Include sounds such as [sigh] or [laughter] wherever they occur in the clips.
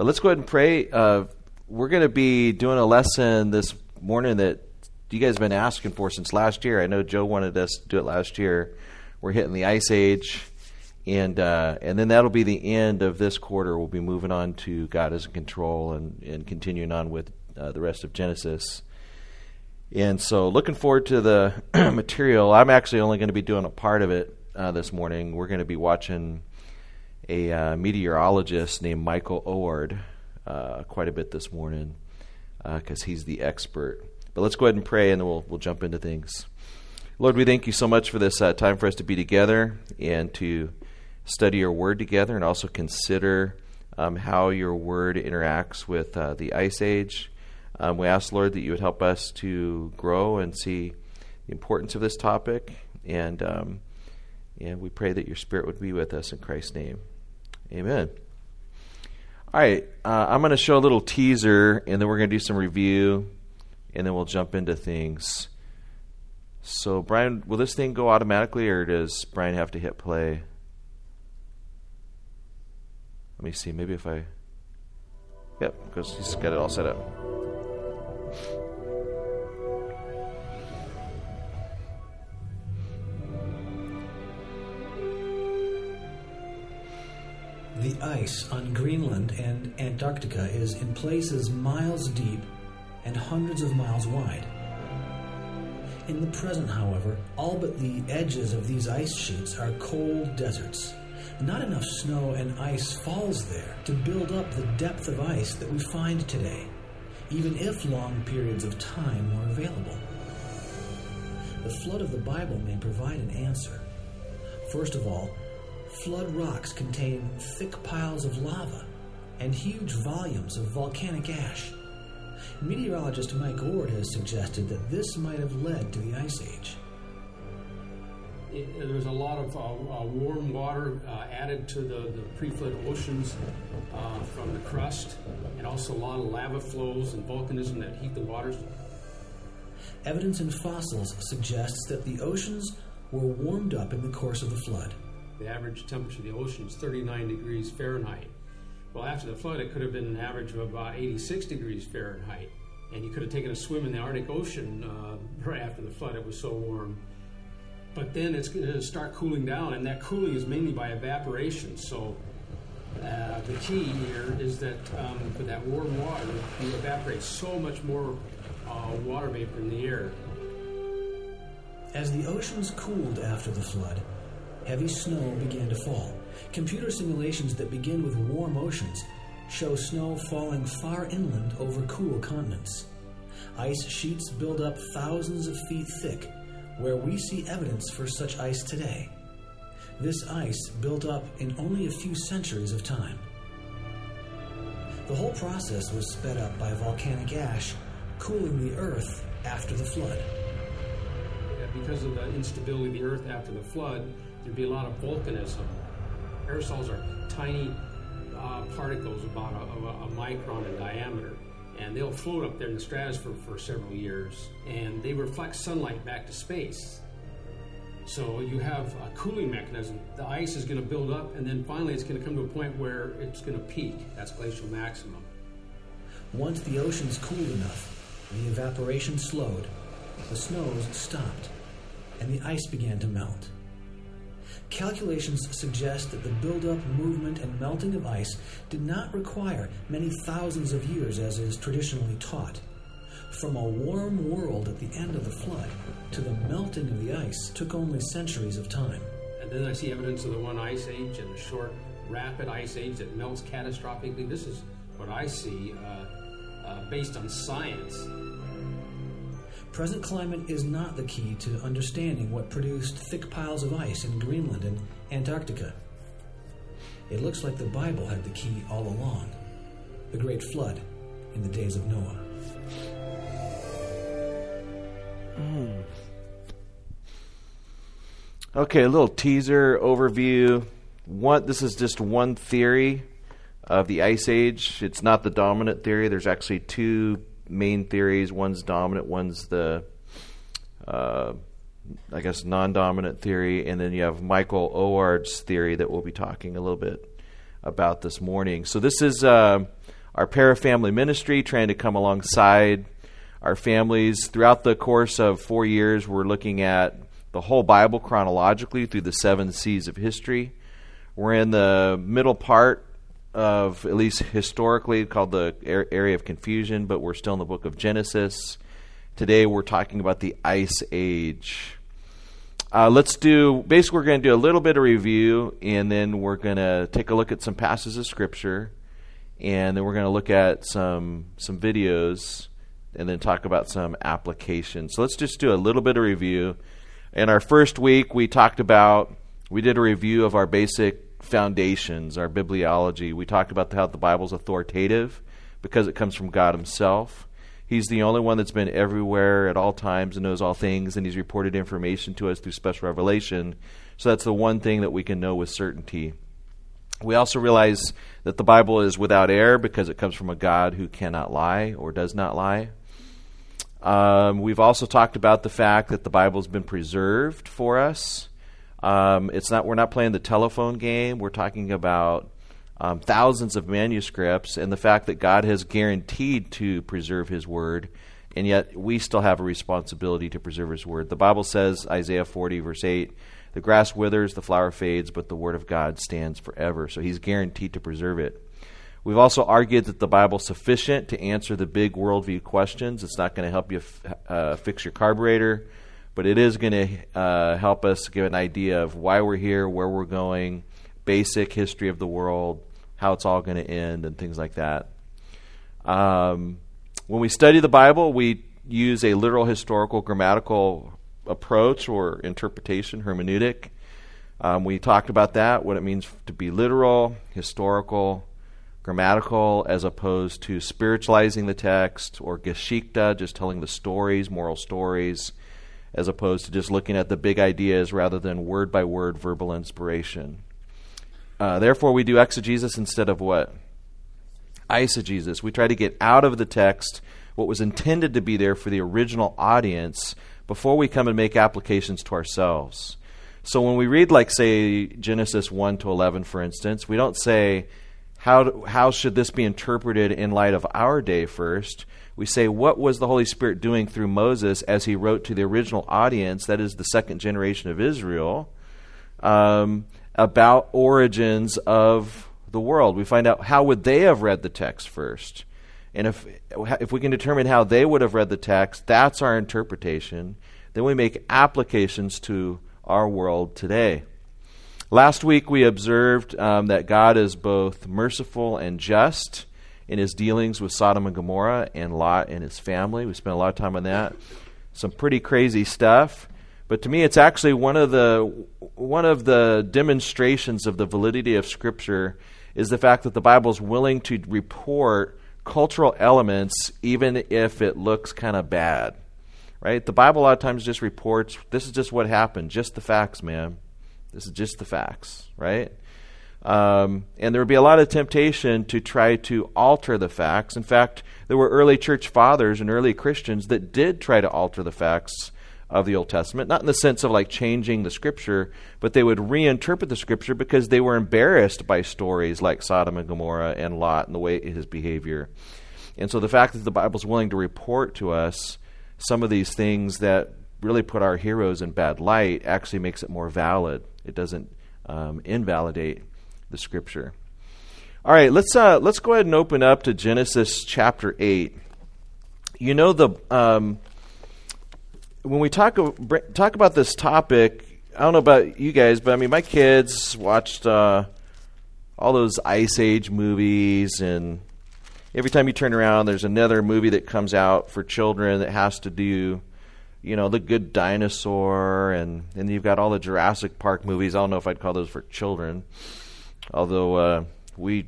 But let's go ahead and pray. Uh, we're going to be doing a lesson this morning that you guys have been asking for since last year. I know Joe wanted us to do it last year. We're hitting the ice age, and uh, and then that'll be the end of this quarter. We'll be moving on to God is in control and and continuing on with uh, the rest of Genesis. And so, looking forward to the [clears throat] material. I'm actually only going to be doing a part of it uh, this morning. We're going to be watching a uh, meteorologist named Michael Oard uh, quite a bit this morning because uh, he's the expert. But let's go ahead and pray, and then we'll we'll jump into things. Lord, we thank you so much for this uh, time for us to be together and to study your word together, and also consider um, how your word interacts with uh, the ice age um, we ask, Lord, that you would help us to grow and see the importance of this topic. And, um, and we pray that your Spirit would be with us in Christ's name. Amen. All right, uh, I'm going to show a little teaser, and then we're going to do some review, and then we'll jump into things. So, Brian, will this thing go automatically, or does Brian have to hit play? Let me see. Maybe if I. Yep, because he's got it all set up. The ice on Greenland and Antarctica is in places miles deep and hundreds of miles wide. In the present, however, all but the edges of these ice sheets are cold deserts. Not enough snow and ice falls there to build up the depth of ice that we find today even if long periods of time were available. The flood of the Bible may provide an answer. First of all, flood rocks contain thick piles of lava and huge volumes of volcanic ash. Meteorologist Mike Oard has suggested that this might have led to the Ice Age. It, there's a lot of uh, uh, warm water uh, added to the, the pre-flood oceans uh, from the crust, and also a lot of lava flows and volcanism that heat the waters. Evidence in fossils suggests that the oceans were warmed up in the course of the flood. The average temperature of the ocean is 39 degrees Fahrenheit. Well, after the flood, it could have been an average of about 86 degrees Fahrenheit. And you could have taken a swim in the Arctic Ocean uh, [laughs] right after the flood. It was so warm but then it's going to start cooling down, and that cooling is mainly by evaporation. So uh, the key here is that um, for that warm water, you evaporate so much more uh, water vapor in the air. As the oceans cooled after the flood, heavy snow began to fall. Computer simulations that begin with warm oceans show snow falling far inland over cool continents. Ice sheets build up thousands of feet thick where we see evidence for such ice today. This ice built up in only a few centuries of time. The whole process was sped up by volcanic ash cooling the earth after the flood. Because of the instability of the earth after the flood, there'd be a lot of volcanism. Aerosols are tiny uh, particles about a, a, a micron in diameter and they'll float up there in the stratosphere for several years, and they reflect sunlight back to space. So you have a cooling mechanism. The ice is going to build up, and then finally it's going to come to a point where it's going to peak. That's glacial maximum. Once the oceans cooled enough, the evaporation slowed, the snows stopped, and the ice began to melt. Calculations suggest that the buildup, movement, and melting of ice did not require many thousands of years as is traditionally taught. From a warm world at the end of the flood to the melting of the ice took only centuries of time. And then I see evidence of the one ice age and a short, rapid ice age that melts catastrophically. This is what I see uh, uh, based on science. Present climate is not the key to understanding what produced thick piles of ice in Greenland and Antarctica. It looks like the Bible had the key all along the Great Flood in the days of Noah. Mm. Okay, a little teaser overview. One, this is just one theory of the Ice Age. It's not the dominant theory. There's actually two main theories. One's dominant, one's the, uh, I guess, non dominant theory. And then you have Michael Oard's theory that we'll be talking a little bit about this morning. So this is uh, our parafamily ministry, trying to come alongside our families. Throughout the course of four years, we're looking at the whole Bible chronologically through the Seven C's of history. We're in the middle part of, at least historically, called the area of confusion, but we're still in the book of Genesis. Today we're talking about the Ice Age. Uh, let's do, basically, we're going to do a little bit of review, and then we're going to take a look at some passages of Scripture, and then we're going to look at some, some videos, and then talk about some applications. So let's just do a little bit of review. In our first week, we talked about, we did a review of our basic foundations, our bibliology. We talk about how the Bible's authoritative because it comes from God Himself. He's the only one that's been everywhere at all times and knows all things, and He's reported information to us through special revelation. So that's the one thing that we can know with certainty. We also realize that the Bible is without error because it comes from a God who cannot lie or does not lie. Um, we've also talked about the fact that the Bible's been preserved for us. Um, it's not we're not playing the telephone game. We're talking about um, thousands of manuscripts and the fact that God has guaranteed to preserve His word, and yet we still have a responsibility to preserve His word. The Bible says, Isaiah 40 verse 8, "The grass withers, the flower fades, but the word of God stands forever." So He's guaranteed to preserve it. We've also argued that the Bible's sufficient to answer the big worldview questions. It's not going to help you f- uh, fix your carburetor but it is going to uh, help us give an idea of why we're here, where we're going, basic history of the world, how it's all going to end, and things like that. Um, when we study the Bible, we use a literal historical grammatical approach or interpretation, hermeneutic. Um, we talked about that, what it means to be literal, historical, grammatical, as opposed to spiritualizing the text, or geschichte, just telling the stories, moral stories, as opposed to just looking at the big ideas rather than word by word verbal inspiration. Uh, therefore, we do exegesis instead of what? Eisegesis. We try to get out of the text what was intended to be there for the original audience before we come and make applications to ourselves. So when we read, like, say, Genesis 1 to 11, for instance, we don't say, how, how should this be interpreted in light of our day first? We say, what was the Holy Spirit doing through Moses as he wrote to the original audience, that is the second generation of Israel, um, about origins of the world? We find out how would they have read the text first. And if, if we can determine how they would have read the text, that's our interpretation. Then we make applications to our world today. Last week we observed um, that God is both merciful and just in his dealings with Sodom and Gomorrah and Lot and his family. We spent a lot of time on that. Some pretty crazy stuff. But to me, it's actually one of the one of the demonstrations of the validity of Scripture is the fact that the Bible is willing to report cultural elements even if it looks kind of bad. Right? The Bible a lot of times just reports this is just what happened, just the facts, man. This is just the facts, right? Um, and there would be a lot of temptation to try to alter the facts. In fact, there were early church fathers and early Christians that did try to alter the facts of the Old Testament, not in the sense of like changing the scripture, but they would reinterpret the scripture because they were embarrassed by stories like Sodom and Gomorrah and Lot and the way his behavior. And so the fact that the Bible is willing to report to us some of these things that really put our heroes in bad light actually makes it more valid. It doesn't um, invalidate the scripture. All right, let's uh, let's go ahead and open up to Genesis chapter eight. You know the um, when we talk talk about this topic, I don't know about you guys, but I mean my kids watched uh, all those Ice Age movies, and every time you turn around, there's another movie that comes out for children that has to do you know, the good dinosaur, and and you've got all the Jurassic Park movies. I don't know if I'd call those for children, although uh, we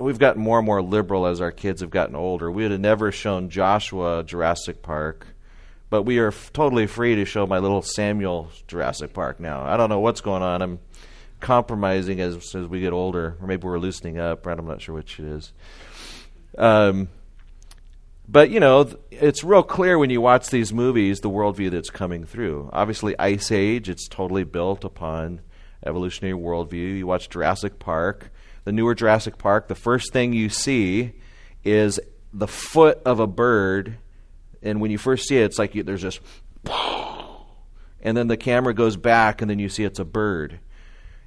we've gotten more and more liberal as our kids have gotten older. We would have never shown Joshua Jurassic Park, but we are f- totally free to show my little Samuel Jurassic Park now. I don't know what's going on. I'm compromising as as we get older, or maybe we're loosening up. Right? I'm not sure which it is. Um, but you know, it's real clear when you watch these movies the worldview that's coming through. Obviously, Ice Age, it's totally built upon evolutionary worldview. You watch Jurassic Park, the newer Jurassic Park, the first thing you see is the foot of a bird, and when you first see it, it's like you, there's this, and then the camera goes back, and then you see it's a bird.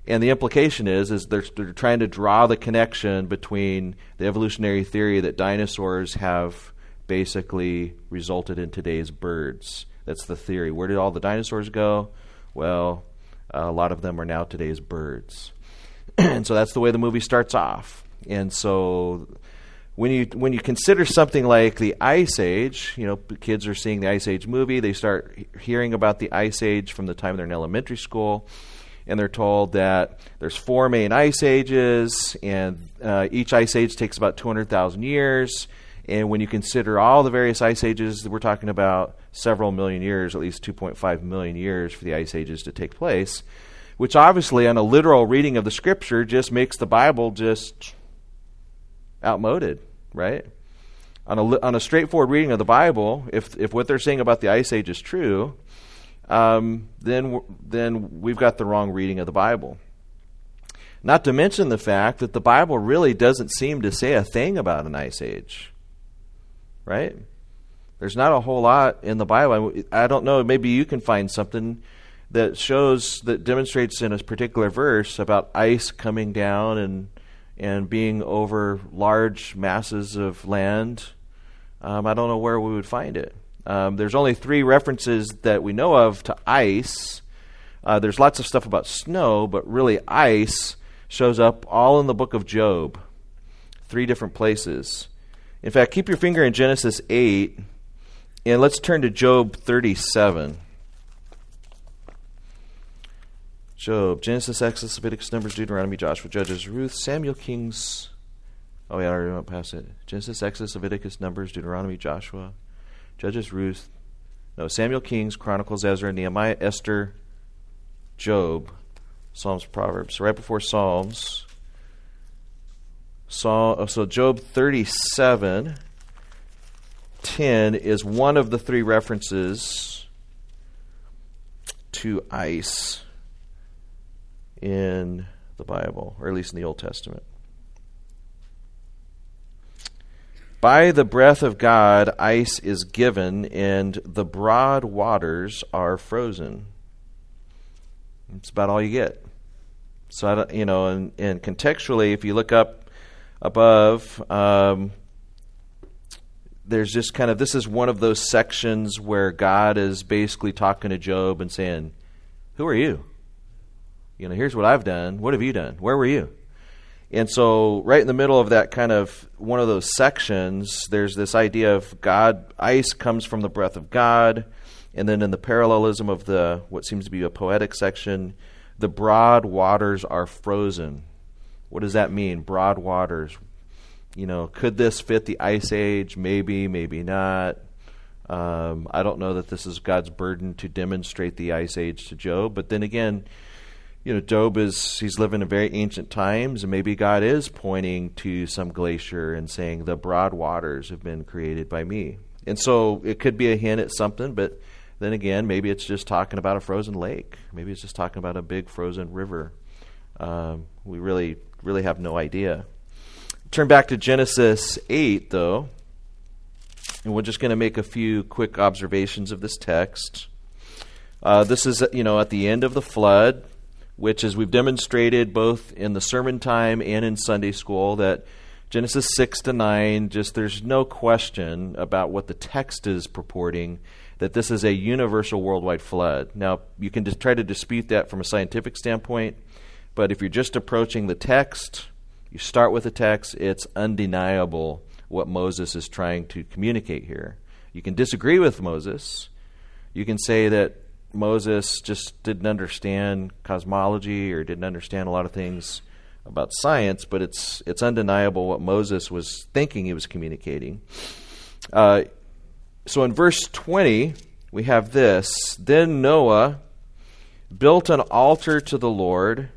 And the implication is, is they're, they're trying to draw the connection between the evolutionary theory that dinosaurs have basically resulted in today's birds. That's the theory. Where did all the dinosaurs go? Well, a lot of them are now today's birds. [clears throat] and so that's the way the movie starts off. And so when you when you consider something like the Ice Age, you know, kids are seeing the Ice Age movie, they start hearing about the Ice Age from the time they're in elementary school and they're told that there's four main ice ages, and uh, each ice age takes about 200,000 years. And when you consider all the various ice ages, we're talking about several million years, at least 2.5 million years for the ice ages to take place, which obviously, on a literal reading of the scripture, just makes the Bible just outmoded, right? On a, on a straightforward reading of the Bible, if, if what they're saying about the ice age is true, um, then then we've got the wrong reading of the Bible. Not to mention the fact that the Bible really doesn't seem to say a thing about an ice age. Right? There's not a whole lot in the Bible. I don't know, maybe you can find something that shows that demonstrates in a particular verse about ice coming down and and being over large masses of land. Um, I don't know where we would find it. Um, there's only three references that we know of to ice. Uh, there's lots of stuff about snow, but really ice shows up all in the book of Job, three different places. In fact, keep your finger in Genesis 8, and let's turn to Job 37. Job, Genesis, Exodus, Leviticus, Numbers, Deuteronomy, Joshua, Judges, Ruth, Samuel, Kings. Oh, yeah, I already went past it. Genesis, Exodus, Leviticus, Numbers, Deuteronomy, Joshua, Judges, Ruth, no, Samuel, Kings, Chronicles, Ezra, Nehemiah, Esther, Job, Psalms, Proverbs. So right before Psalms, so, uh, so Job 37, 10 is one of the three references to ice in the Bible, or at least in the Old Testament. By the breath of God, ice is given, and the broad waters are frozen. It's about all you get. So, you know, and, and contextually, if you look up above, um, there's just kind of this is one of those sections where God is basically talking to Job and saying, Who are you? You know, here's what I've done. What have you done? Where were you? And so, right in the middle of that kind of one of those sections, there's this idea of God, ice comes from the breath of God. And then in the parallelism of the what seems to be a poetic section, the broad waters are frozen. What does that mean? Broad waters. You know, could this fit the ice age? Maybe, maybe not. Um, I don't know that this is God's burden to demonstrate the ice age to Job, but then again, you know, Job is he's living in very ancient times, and maybe God is pointing to some glacier and saying the broad waters have been created by me. And so it could be a hint at something, but then again, maybe it's just talking about a frozen lake. Maybe it's just talking about a big frozen river. Um, we really, really have no idea. Turn back to Genesis 8, though, and we're just going to make a few quick observations of this text. Uh, this is, you know, at the end of the flood which, as we've demonstrated both in the sermon time and in Sunday school, that Genesis 6 to 9, just there's no question about what the text is purporting, that this is a universal worldwide flood. Now, you can just try to dispute that from a scientific standpoint, but if you're just approaching the text, you start with the text, it's undeniable what Moses is trying to communicate here. You can disagree with Moses. You can say that Moses just didn't understand cosmology or didn't understand a lot of things about science, but it's it's undeniable what Moses was thinking he was communicating. Uh, so in verse 20, we have this Then Noah built an altar to the Lord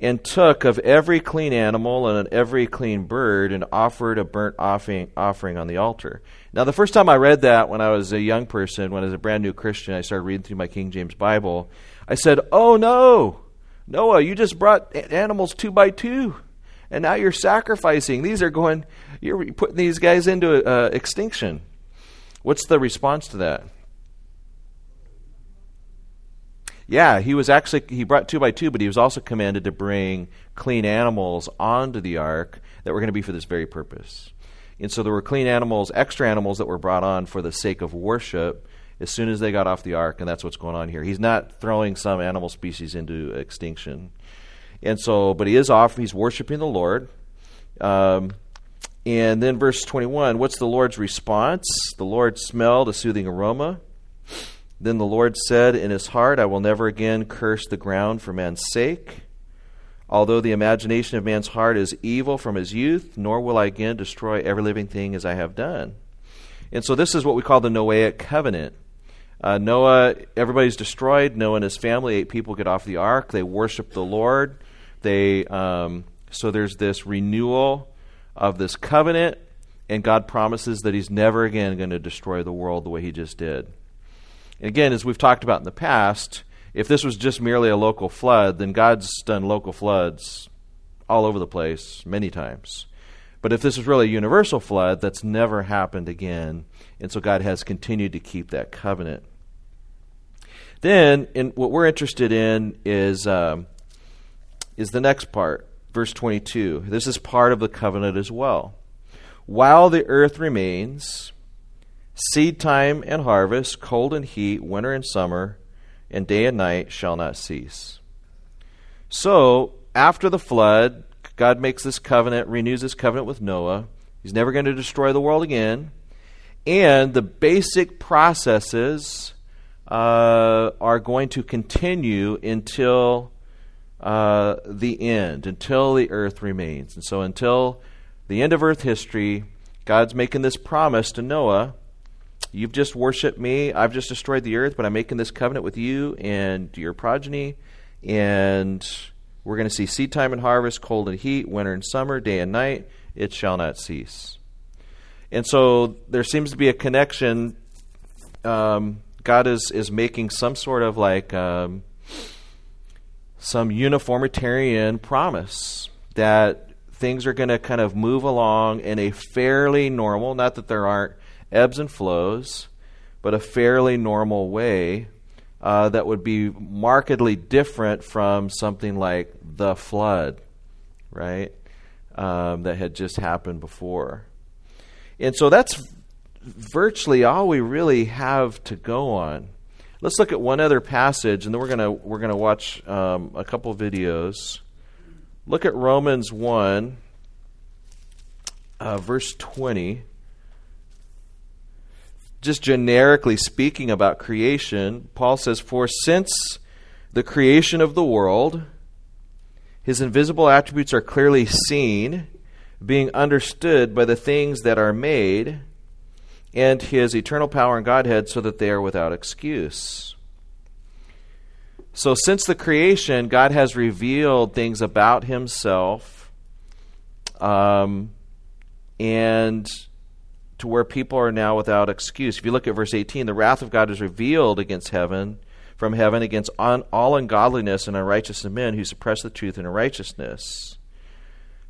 and took of every clean animal and every clean bird and offered a burnt offering, offering on the altar. Now, the first time I read that when I was a young person, when I was a brand new Christian, I started reading through my King James Bible. I said, Oh no, Noah, you just brought animals two by two. and now you're sacrificing. These are going, you're putting these guys into uh, extinction. What's the response to that? Yeah, he was actually he brought two by two, but he was also commanded to bring clean animals onto the ark that were going to be for this very purpose. And so there were clean animals, extra animals that were brought on for the sake of worship as soon as they got off the ark, and that's what's going on here. He's not throwing some animal species into extinction. And so, but he is off, he's worshiping the Lord. Um, and then verse 21, what's the Lord's response? The Lord smelled a soothing aroma. Then the Lord said in his heart, I will never again curse the ground for man's sake. Although the imagination of man's heart is evil from his youth, nor will I again destroy every living thing as I have done. And so this is what we call the Noahic covenant. Uh, Noah, everybody's destroyed. Noah and his family, eight people get off the ark. They worship the Lord. They um, so there's this renewal of this covenant, and God promises that He's never again going to destroy the world the way He just did. And again, as we've talked about in the past, if this was just merely a local flood, then God's done local floods all over the place many times. But if this is really a universal flood, that's never happened again. And so God has continued to keep that covenant. Then, in, what we're interested in is, um, is the next part, verse 22. This is part of the covenant as well. While the earth remains, seed time and harvest, cold and heat, winter and summer, and day and night shall not cease. So, after the flood, God makes this covenant, renews this covenant with Noah. He's never going to destroy the world again. And the basic processes uh, are going to continue until uh, the end, until the earth remains. And so, until the end of earth history, God's making this promise to Noah You've just worshiped me. I've just destroyed the earth, but I'm making this covenant with you and your progeny. And we're going to see seed time and harvest, cold and heat, winter and summer, day and night. It shall not cease. And so there seems to be a connection. Um, God is, is making some sort of like um, some uniformitarian promise that things are going to kind of move along in a fairly normal, not that there aren't ebbs and flows, but a fairly normal way uh, that would be markedly different from something like the flood, right? Um, that had just happened before. And so that's virtually all we really have to go on. Let's look at one other passage, and then we're gonna we're gonna watch um, a couple videos. Look at Romans one, uh, verse twenty just generically speaking about creation, Paul says, For since the creation of the world, his invisible attributes are clearly seen, being understood by the things that are made, and his eternal power and Godhead, so that they are without excuse. So, since the creation, God has revealed things about himself. Um, and to where people are now without excuse. If you look at verse 18, the wrath of God is revealed against heaven, from heaven, against un- all ungodliness and unrighteousness of men who suppress the truth in unrighteousness.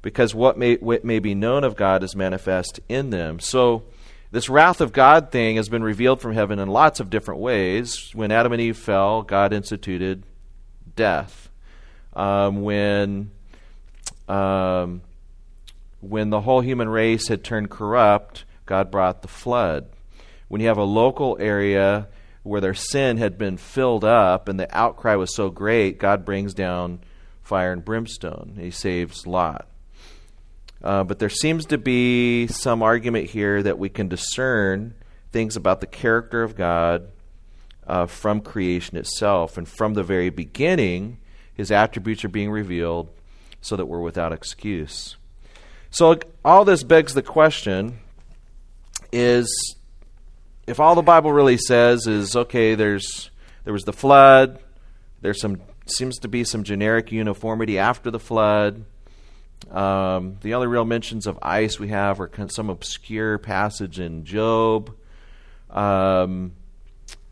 Because what may, what may be known of God is manifest in them. So, this wrath of God thing has been revealed from heaven in lots of different ways. When Adam and Eve fell, God instituted death. Um, when um, when the whole human race had turned corrupt, God brought the flood. When you have a local area where their sin had been filled up and the outcry was so great, God brings down fire and brimstone. He saves Lot. Uh, but there seems to be some argument here that we can discern things about the character of God uh, from creation itself. And from the very beginning, his attributes are being revealed so that we're without excuse. So, all this begs the question is if all the Bible really says is okay, there's there was the flood, there's some seems to be some generic uniformity after the flood. Um, the only real mentions of ice we have are some obscure passage in Job um,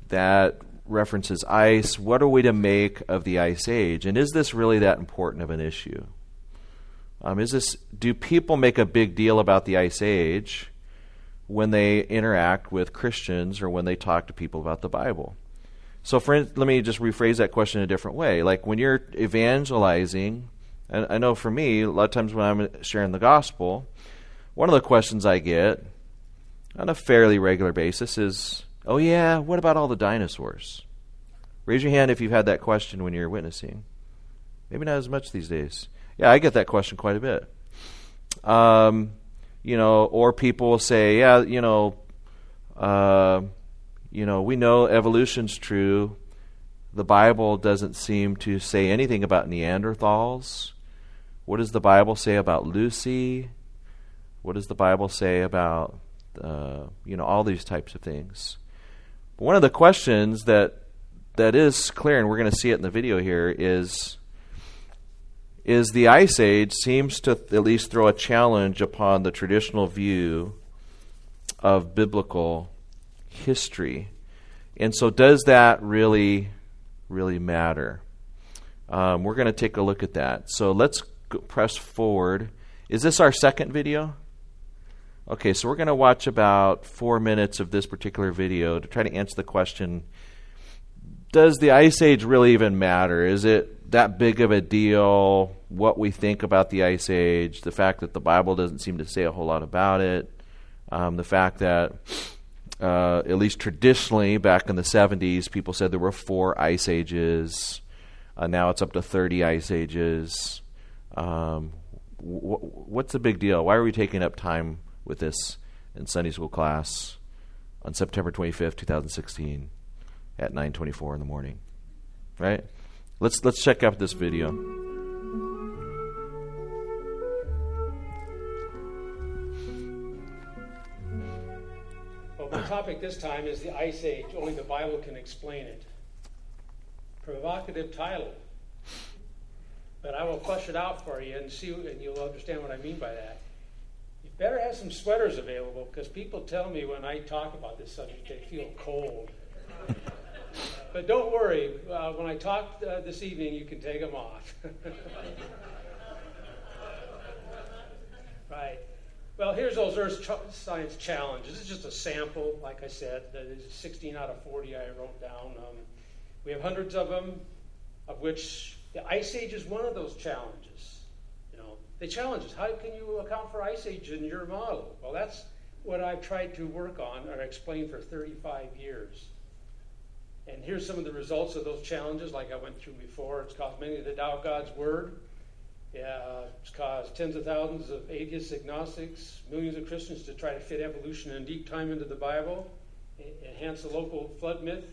that references ice. What are we to make of the ice age? And is this really that important of an issue? Um, is this do people make a big deal about the ice age when they interact with Christians or when they talk to people about the Bible? So, for let me just rephrase that question a different way. Like when you're evangelizing, and I know for me, a lot of times when I'm sharing the gospel, one of the questions I get on a fairly regular basis is, "Oh yeah, what about all the dinosaurs?" Raise your hand if you've had that question when you're witnessing. Maybe not as much these days. Yeah, I get that question quite a bit. Um, you know, or people will say, "Yeah, you know." Uh, you know, we know evolution's true. The Bible doesn't seem to say anything about Neanderthals. What does the Bible say about Lucy? What does the Bible say about, uh, you know, all these types of things? But one of the questions that that is clear, and we're going to see it in the video here, is is the Ice Age seems to at least throw a challenge upon the traditional view of biblical history. And so, does that really, really matter? Um, we're going to take a look at that. So, let's press forward. Is this our second video? Okay, so we're going to watch about four minutes of this particular video to try to answer the question Does the Ice Age really even matter? Is it that big of a deal? What we think about the Ice Age, the fact that the Bible doesn't seem to say a whole lot about it, um, the fact that uh, at least traditionally, back in the 70s, people said there were four ice ages. Uh, now it's up to 30 ice ages. Um, wh- what's the big deal? Why are we taking up time with this in Sunday school class on September 25th, 2016 at 9:24 in the morning? Right? Let's let's check out this video. Topic this time is the Ice Age. Only the Bible can explain it. Provocative title. But I will flush it out for you and see, and you'll understand what I mean by that. You better have some sweaters available because people tell me when I talk about this subject they feel cold. [laughs] but don't worry, uh, when I talk uh, this evening, you can take them off. [laughs] right. Well, here's those Earth ch- Science Challenges. Is just a sample, like I said. There's 16 out of 40 I wrote down. Um, we have hundreds of them, of which the Ice Age is one of those challenges. You know, they challenge. How can you account for Ice Age in your model? Well, that's what I've tried to work on or explain for 35 years. And here's some of the results of those challenges, like I went through before. It's caused many to doubt God's word. Yeah, it's caused tens of thousands of atheists, agnostics, millions of Christians to try to fit evolution and deep time into the Bible, enhance the local flood myth,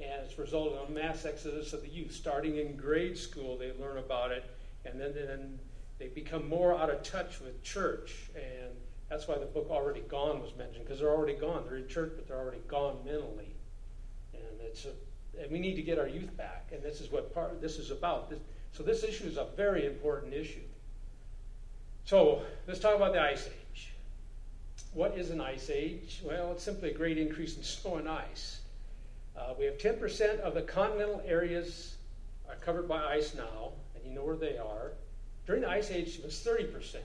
and it's resulted in a mass exodus of the youth. Starting in grade school, they learn about it, and then, then they become more out of touch with church. And that's why the book Already Gone was mentioned, because they're already gone. They're in church, but they're already gone mentally. And it's a, and we need to get our youth back, and this is what part this is about. This, so this issue is a very important issue. So let's talk about the Ice Age. What is an ice age? Well, it's simply a great increase in snow and ice. Uh, we have 10% of the continental areas are covered by ice now, and you know where they are. During the Ice Age, it was 30%.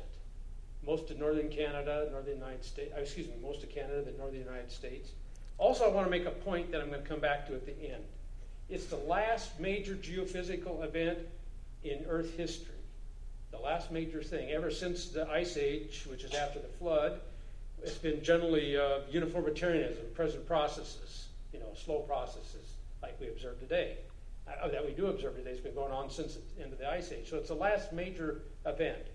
Most of northern Canada, northern United States, uh, excuse me, most of Canada, the northern United States. Also, I want to make a point that I'm going to come back to at the end. It's the last major geophysical event in Earth history. The last major thing, ever since the Ice Age, which is after the flood, it's been generally uh, uniformitarianism, present processes, you know, slow processes like we observe today. Uh, that we do observe today. It's been going on since the end of the Ice Age. So it's the last major event.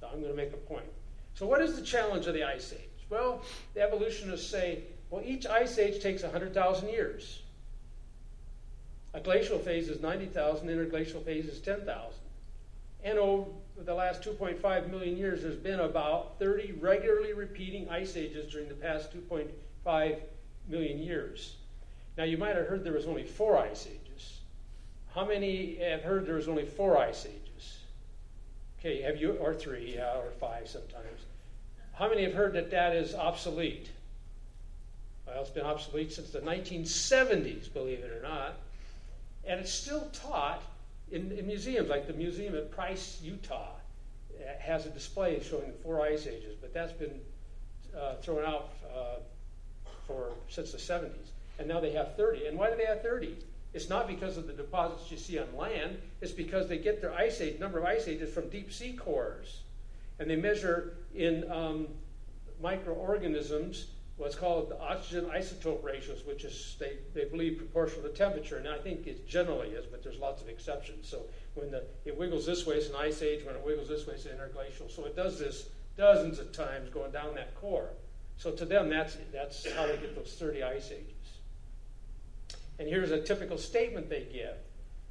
So I'm going to make a point. So, what is the challenge of the Ice Age? Well, the evolutionists say, well, each Ice Age takes 100,000 years. A glacial phase is 90,000, interglacial phase is 10,000. And over the last 2.5 million years, there's been about 30 regularly repeating ice ages during the past 2.5 million years. Now, you might have heard there was only four ice ages. How many have heard there was only four ice ages? Okay, have you, or three, yeah, or five sometimes. How many have heard that that is obsolete? Well, it's been obsolete since the 1970s, believe it or not. And it's still taught in, in museums, like the museum at Price, Utah, has a display showing the four ice ages, but that's been uh, thrown out uh, for since the 70s. And now they have 30. And why do they have 30? It's not because of the deposits you see on land. It's because they get their ice age number of ice ages from deep sea cores, and they measure in um, microorganisms what's called the oxygen isotope ratios, which is they, they believe proportional to temperature, and I think it generally is, but there's lots of exceptions. So when the, it wiggles this way, it's an ice age. When it wiggles this way, it's an interglacial. So it does this dozens of times going down that core. So to them, that's that's how they get those 30 ice ages. And here's a typical statement they give.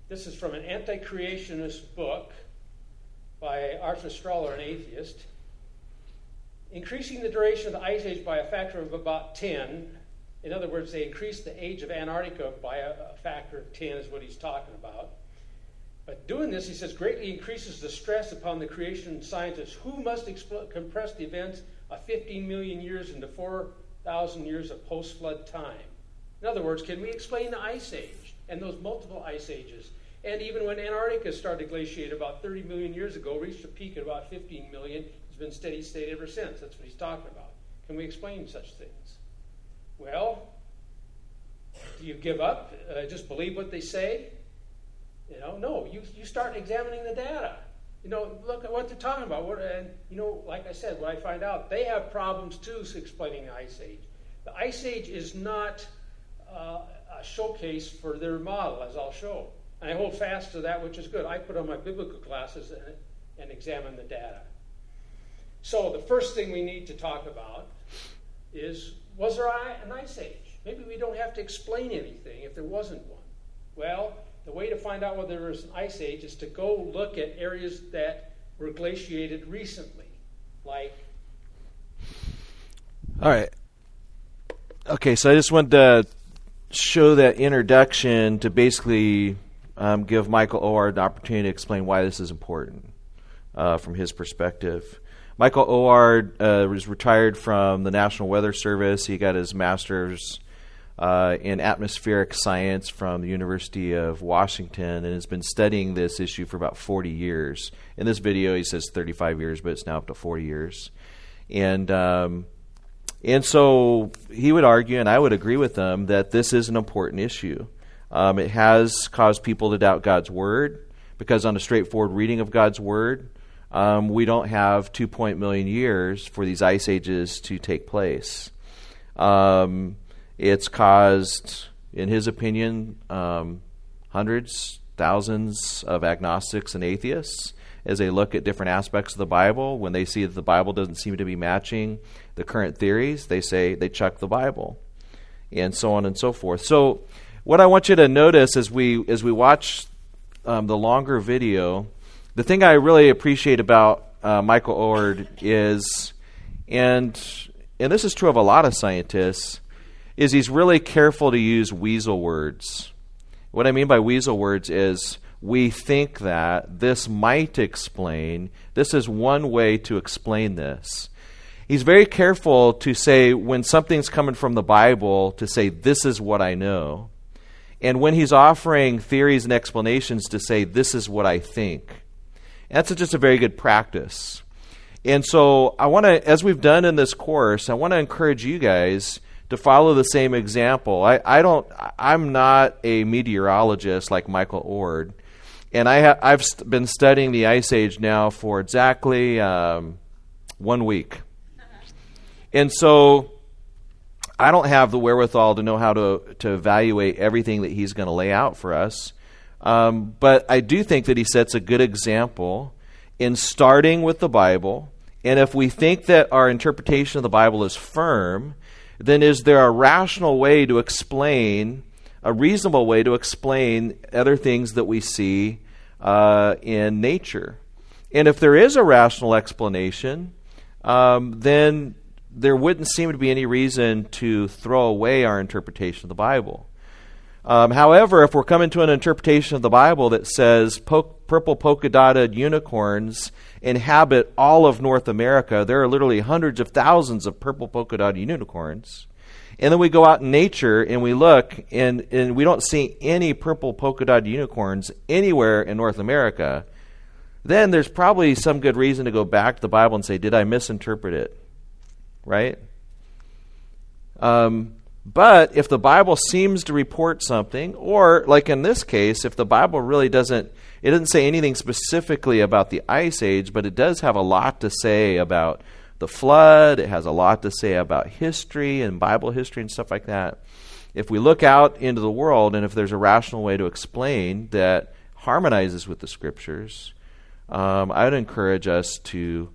This is from an anti creationist book by Arthur Strahler, an atheist. Increasing the duration of the ice age by a factor of about 10. In other words, they increased the age of Antarctica by a, a factor of 10, is what he's talking about. But doing this, he says, greatly increases the stress upon the creation scientists who must expl- compress the events of 15 million years into 4,000 years of post flood time. In other words, can we explain the ice age and those multiple ice ages? And even when Antarctica started to glaciate about 30 million years ago, reached a peak at about 15 million, it's been steady state ever since. That's what he's talking about. Can we explain such things? Well, do you give up? Uh, just believe what they say? You know, no. You, you start examining the data. You know, look at what they're talking about. What, and, you know, like I said, what I find out, they have problems too explaining the Ice Age. The Ice Age is not uh, a showcase for their model, as I'll show. And I hold fast to that, which is good. I put on my biblical glasses and, and examine the data. So the first thing we need to talk about is was there an ice age? Maybe we don't have to explain anything if there wasn't one. Well, the way to find out whether there was an ice age is to go look at areas that were glaciated recently, like. All right. Okay, so I just wanted to show that introduction to basically um, give Michael Oard the opportunity to explain why this is important uh, from his perspective. Michael Oard uh, was retired from the National Weather Service. He got his master's uh, in atmospheric science from the University of Washington and has been studying this issue for about 40 years. In this video, he says 35 years, but it's now up to 40 years. And um, and so he would argue, and I would agree with him, that this is an important issue. Um, it has caused people to doubt God's word because, on a straightforward reading of God's word, um, we don't have 2. million years for these ice ages to take place. Um, it's caused, in his opinion, um, hundreds, thousands of agnostics and atheists as they look at different aspects of the Bible. When they see that the Bible doesn't seem to be matching the current theories, they say they chuck the Bible, and so on and so forth. So, what I want you to notice as we as we watch um, the longer video, the thing I really appreciate about uh, Michael Oard is, and and this is true of a lot of scientists, is he's really careful to use weasel words. What I mean by weasel words is we think that this might explain, this is one way to explain this he's very careful to say when something's coming from the Bible to say this is what I know. And when he's offering theories and explanations to say this is what I think. That's just a very good practice. And so I want to as we've done in this course, I want to encourage you guys to follow the same example. I, I don't I'm not a meteorologist like Michael Oard, And I ha- I've st- been studying the Ice Age now for exactly um, one week. And so I don't have the wherewithal to know how to, to evaluate everything that he's going to lay out for us. Um, but I do think that he sets a good example in starting with the Bible. And if we think that our interpretation of the Bible is firm, then is there a rational way to explain, a reasonable way to explain other things that we see uh, in nature? And if there is a rational explanation, um, then there wouldn't seem to be any reason to throw away our interpretation of the Bible. Um, however, if we're coming to an interpretation of the Bible that says po- purple polka dotted unicorns inhabit all of North America, there are literally hundreds of thousands of purple polka dotted unicorns. And then we go out in nature and we look, and, and we don't see any purple polka dotted unicorns anywhere in North America then there's probably some good reason to go back to the Bible and say, did I misinterpret it? Right? Um, but if the Bible seems to report something, or like in this case, if the Bible really doesn't, it doesn't say anything specifically about the ice age, but it does have a lot to say about the flood. It has a lot to say about history and Bible history and stuff like that. If we look out into the world and if there's a rational way to explain that harmonizes with the scriptures, um, I would encourage us to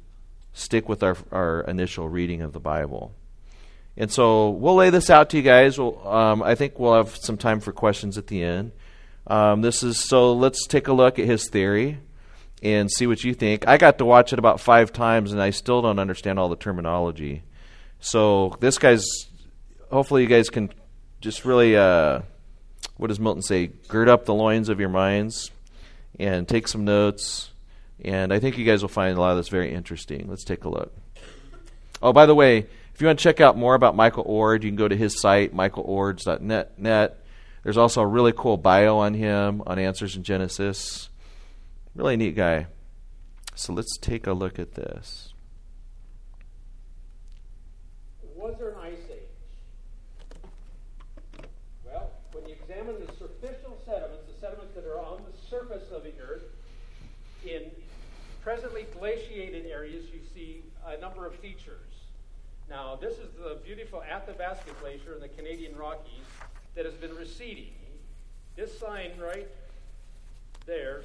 stick with our, our initial reading of the Bible. And so we'll lay this out to you guys. We'll, um, I think we'll have some time for questions at the end. Um, this is so. Let's take a look at his theory and see what you think. I got to watch it about five times, and I still don't understand all the terminology. So this guy's. Hopefully, you guys can just really. Uh, what does Milton say? Gird up the loins of your minds and take some notes. And I think you guys will find a lot of this very interesting. Let's take a look. Oh, by the way, if you want to check out more about Michael Oard, you can go to his site, michaeloards.net. There's also a really cool bio on him on Answers in Genesis. Really neat guy. So let's take a look at this. Was there an ice age? Well, when you examine the superficial sediments, the sediments that are on the surface of the earth, in presently glaciated areas, you see a number of features. Now, this is the beautiful Athabasca Glacier in the Canadian Rockies that has been receding. This sign right there,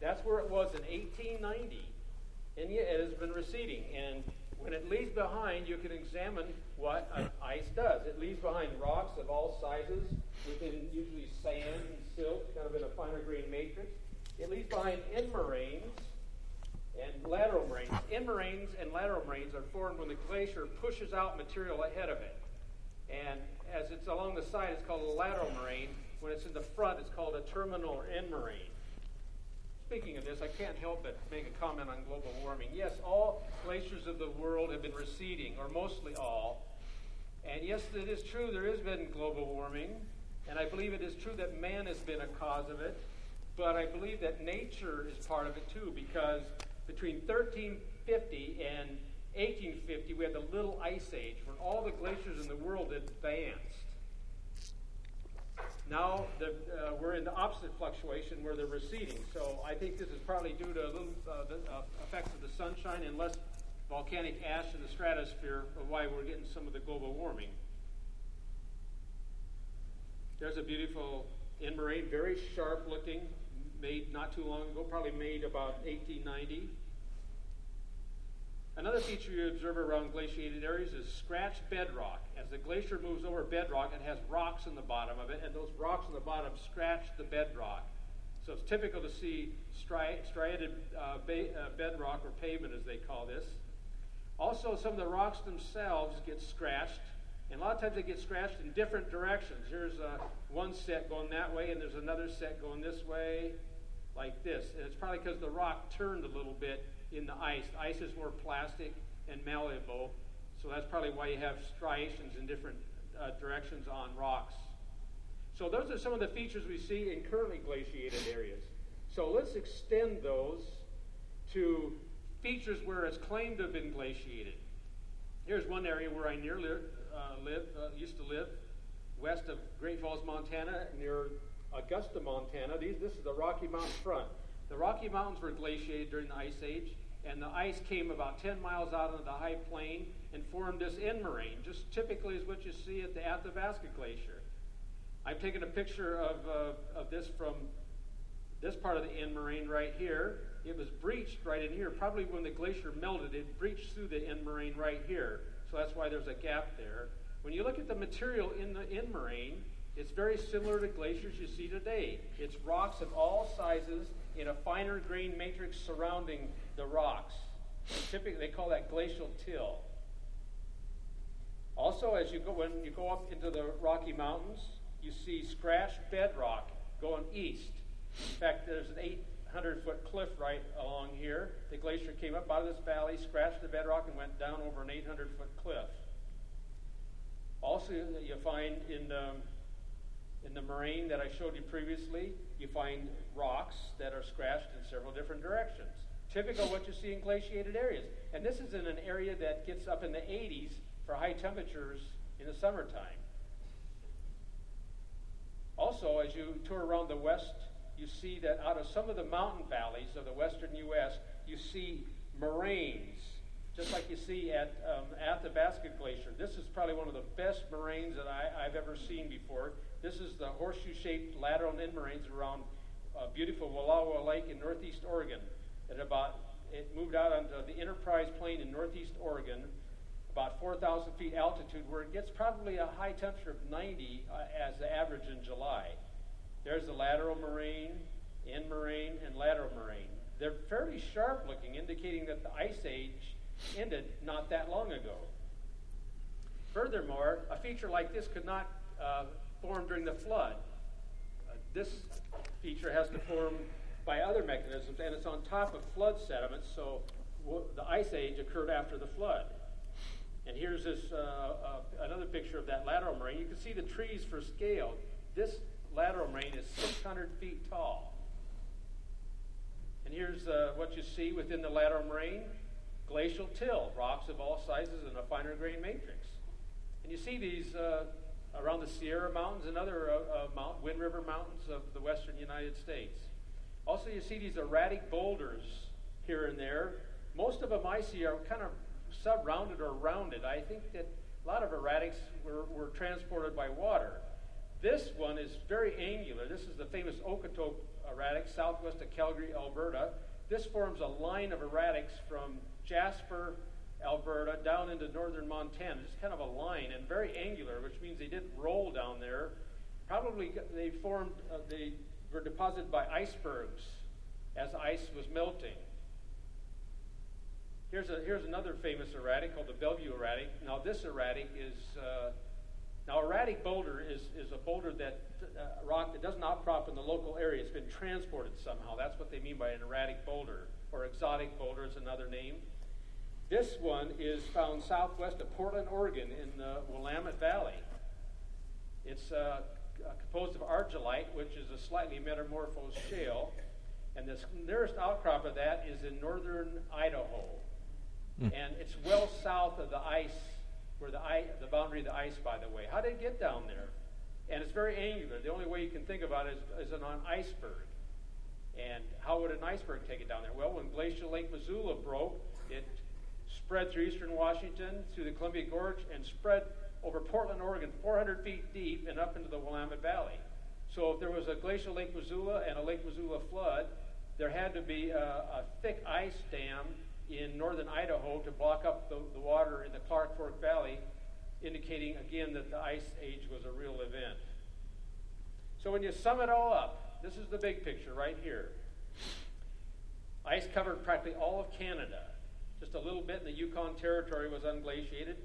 that's where it was in 1890, and yet it has been receding. And when it leaves behind, you can examine what ice does. It leaves behind rocks of all sizes, within usually sand and silt, kind of in a finer grain matrix. It leaves behind end moraines and lateral moraines. End moraines and lateral moraines are formed when the glacier pushes out material ahead of it. And as it's along the side, it's called a lateral moraine. When it's in the front, it's called a terminal or end moraine. Speaking of this, I can't help but make a comment on global warming. Yes, all glaciers of the world have been receding, or mostly all. And yes, it is true there has been global warming. And I believe it is true that man has been a cause of it. But I believe that nature is part of it too, because between 1350 and 1850, we had the Little Ice Age, when all the glaciers in the world advanced. Now the, uh, we're in the opposite fluctuation where they're receding. So I think this is probably due to little uh, the uh, effects of the sunshine and less volcanic ash in the stratosphere of why we're getting some of the global warming. There's a beautiful end moraine, very sharp looking, made not too long ago, probably made about 1890. Another feature you observe around glaciated areas is scratched bedrock. As the glacier moves over bedrock, it has rocks in the bottom of it, and those rocks in the bottom scratch the bedrock. So it's typical to see stri- striated uh, ba- uh, bedrock or pavement, as they call this. Also, some of the rocks themselves get scratched, and a lot of times they get scratched in different directions. Here's uh, one set going that way, and there's another set going this way, like this. And it's probably because the rock turned a little bit in the ice. The ice is more plastic and malleable, so that's probably why you have striations in different uh, directions on rocks. So those are some of the features we see in currently glaciated areas. So let's extend those to features where it's claimed to have been glaciated. Here's one area where I near live, uh, live uh, used to live, west of Great Falls, Montana, near Augusta, Montana. These, this is the Rocky Mountain front. The Rocky Mountains were glaciated during the Ice Age and the ice came about 10 miles out into the high plain and formed this end moraine, just typically is what you see at the Athabasca Glacier. I've taken a picture of, uh, of this from this part of the end moraine right here. It was breached right in here. Probably when the glacier melted, it breached through the end moraine right here. So that's why there's a gap there. When you look at the material in the end moraine, it's very similar to glaciers you see today. It's rocks of all sizes in a finer grain matrix surrounding the rocks. Typically, they call that glacial till. Also, as you go when you go up into the Rocky Mountains, you see scratched bedrock going east. In fact, there's an 800 foot cliff right along here. The glacier came up out of this valley, scratched the bedrock, and went down over an 800 foot cliff. Also, you find in um, in the moraine that I showed you previously, you find rocks that are scratched in several different directions. typical what you see in glaciated areas. And this is in an area that gets up in the 80s for high temperatures in the summertime. Also, as you tour around the west, you see that out of some of the mountain valleys of the western U.S., you see moraines, just like you see at um, Athabasca Glacier. This is probably one of the best moraines that I, have ever seen before. This is the horseshoe-shaped lateral end moraines around uh, beautiful Wallowa Lake in northeast Oregon. At about it moved out onto the Enterprise Plain in northeast Oregon, about 4,000 feet altitude, where it gets probably a high temperature of 90 uh, as the average in July. There's the lateral moraine, end moraine, and lateral moraine. They're fairly sharp looking, indicating that the ice age ended not that long ago. Furthermore, a feature like this could not uh, form during the flood. Uh, this feature has to form by other mechanisms, and it's on top of flood sediments, so w- the ice age occurred after the flood. And here's this uh, uh, another picture of that lateral moraine. You can see the trees for scale. This lateral moraine is 600 feet tall. And here's uh, what you see within the lateral moraine glacial till, rocks of all sizes and a finer grain matrix. And you see these uh, around the Sierra Mountains and other uh, uh, Mount, Wind River Mountains of the western United States. Also, you see these erratic boulders here and there. Most of them I see are kind of sub-rounded or rounded. I think that a lot of erratics were, were transported by water. This one is very angular. This is the famous Okotoks erratic, southwest of Calgary, Alberta. This forms a line of erratics from Jasper, Alberta, down into northern Montana. just kind of a line and very angular, which means they didn't roll down there. Probably they formed, uh, they were deposited by icebergs as ice was melting. Here's, a, here's another famous erratic called the Bellevue erratic. Now, this erratic is, uh, now, erratic boulder is, is a boulder that, uh, rock that does not crop in the local area. It's been transported somehow. That's what they mean by an erratic boulder, or exotic boulder is another name. This one is found southwest of Portland, Oregon, in the Willamette Valley. It's uh, composed of argillite, which is a slightly metamorphosed shale, and the nearest outcrop of that is in northern Idaho. Mm. And it's well south of the ice, where the, ice, the boundary of the ice, by the way. How did it get down there? And it's very angular. The only way you can think about it is, is an iceberg. And how would an iceberg take it down there? Well, when Glacial Lake Missoula broke, it spread through eastern Washington, through the Columbia Gorge, and spread over Portland, Oregon, 400 feet deep and up into the Willamette Valley. So if there was a glacial Lake Missoula and a Lake Missoula flood, there had to be a, a thick ice dam in northern Idaho to block up the, the water in the Clark Fork Valley, indicating again that the ice age was a real event. So when you sum it all up, this is the big picture right here. Ice covered practically all of Canada. Just a little bit in the Yukon Territory was unglaciated.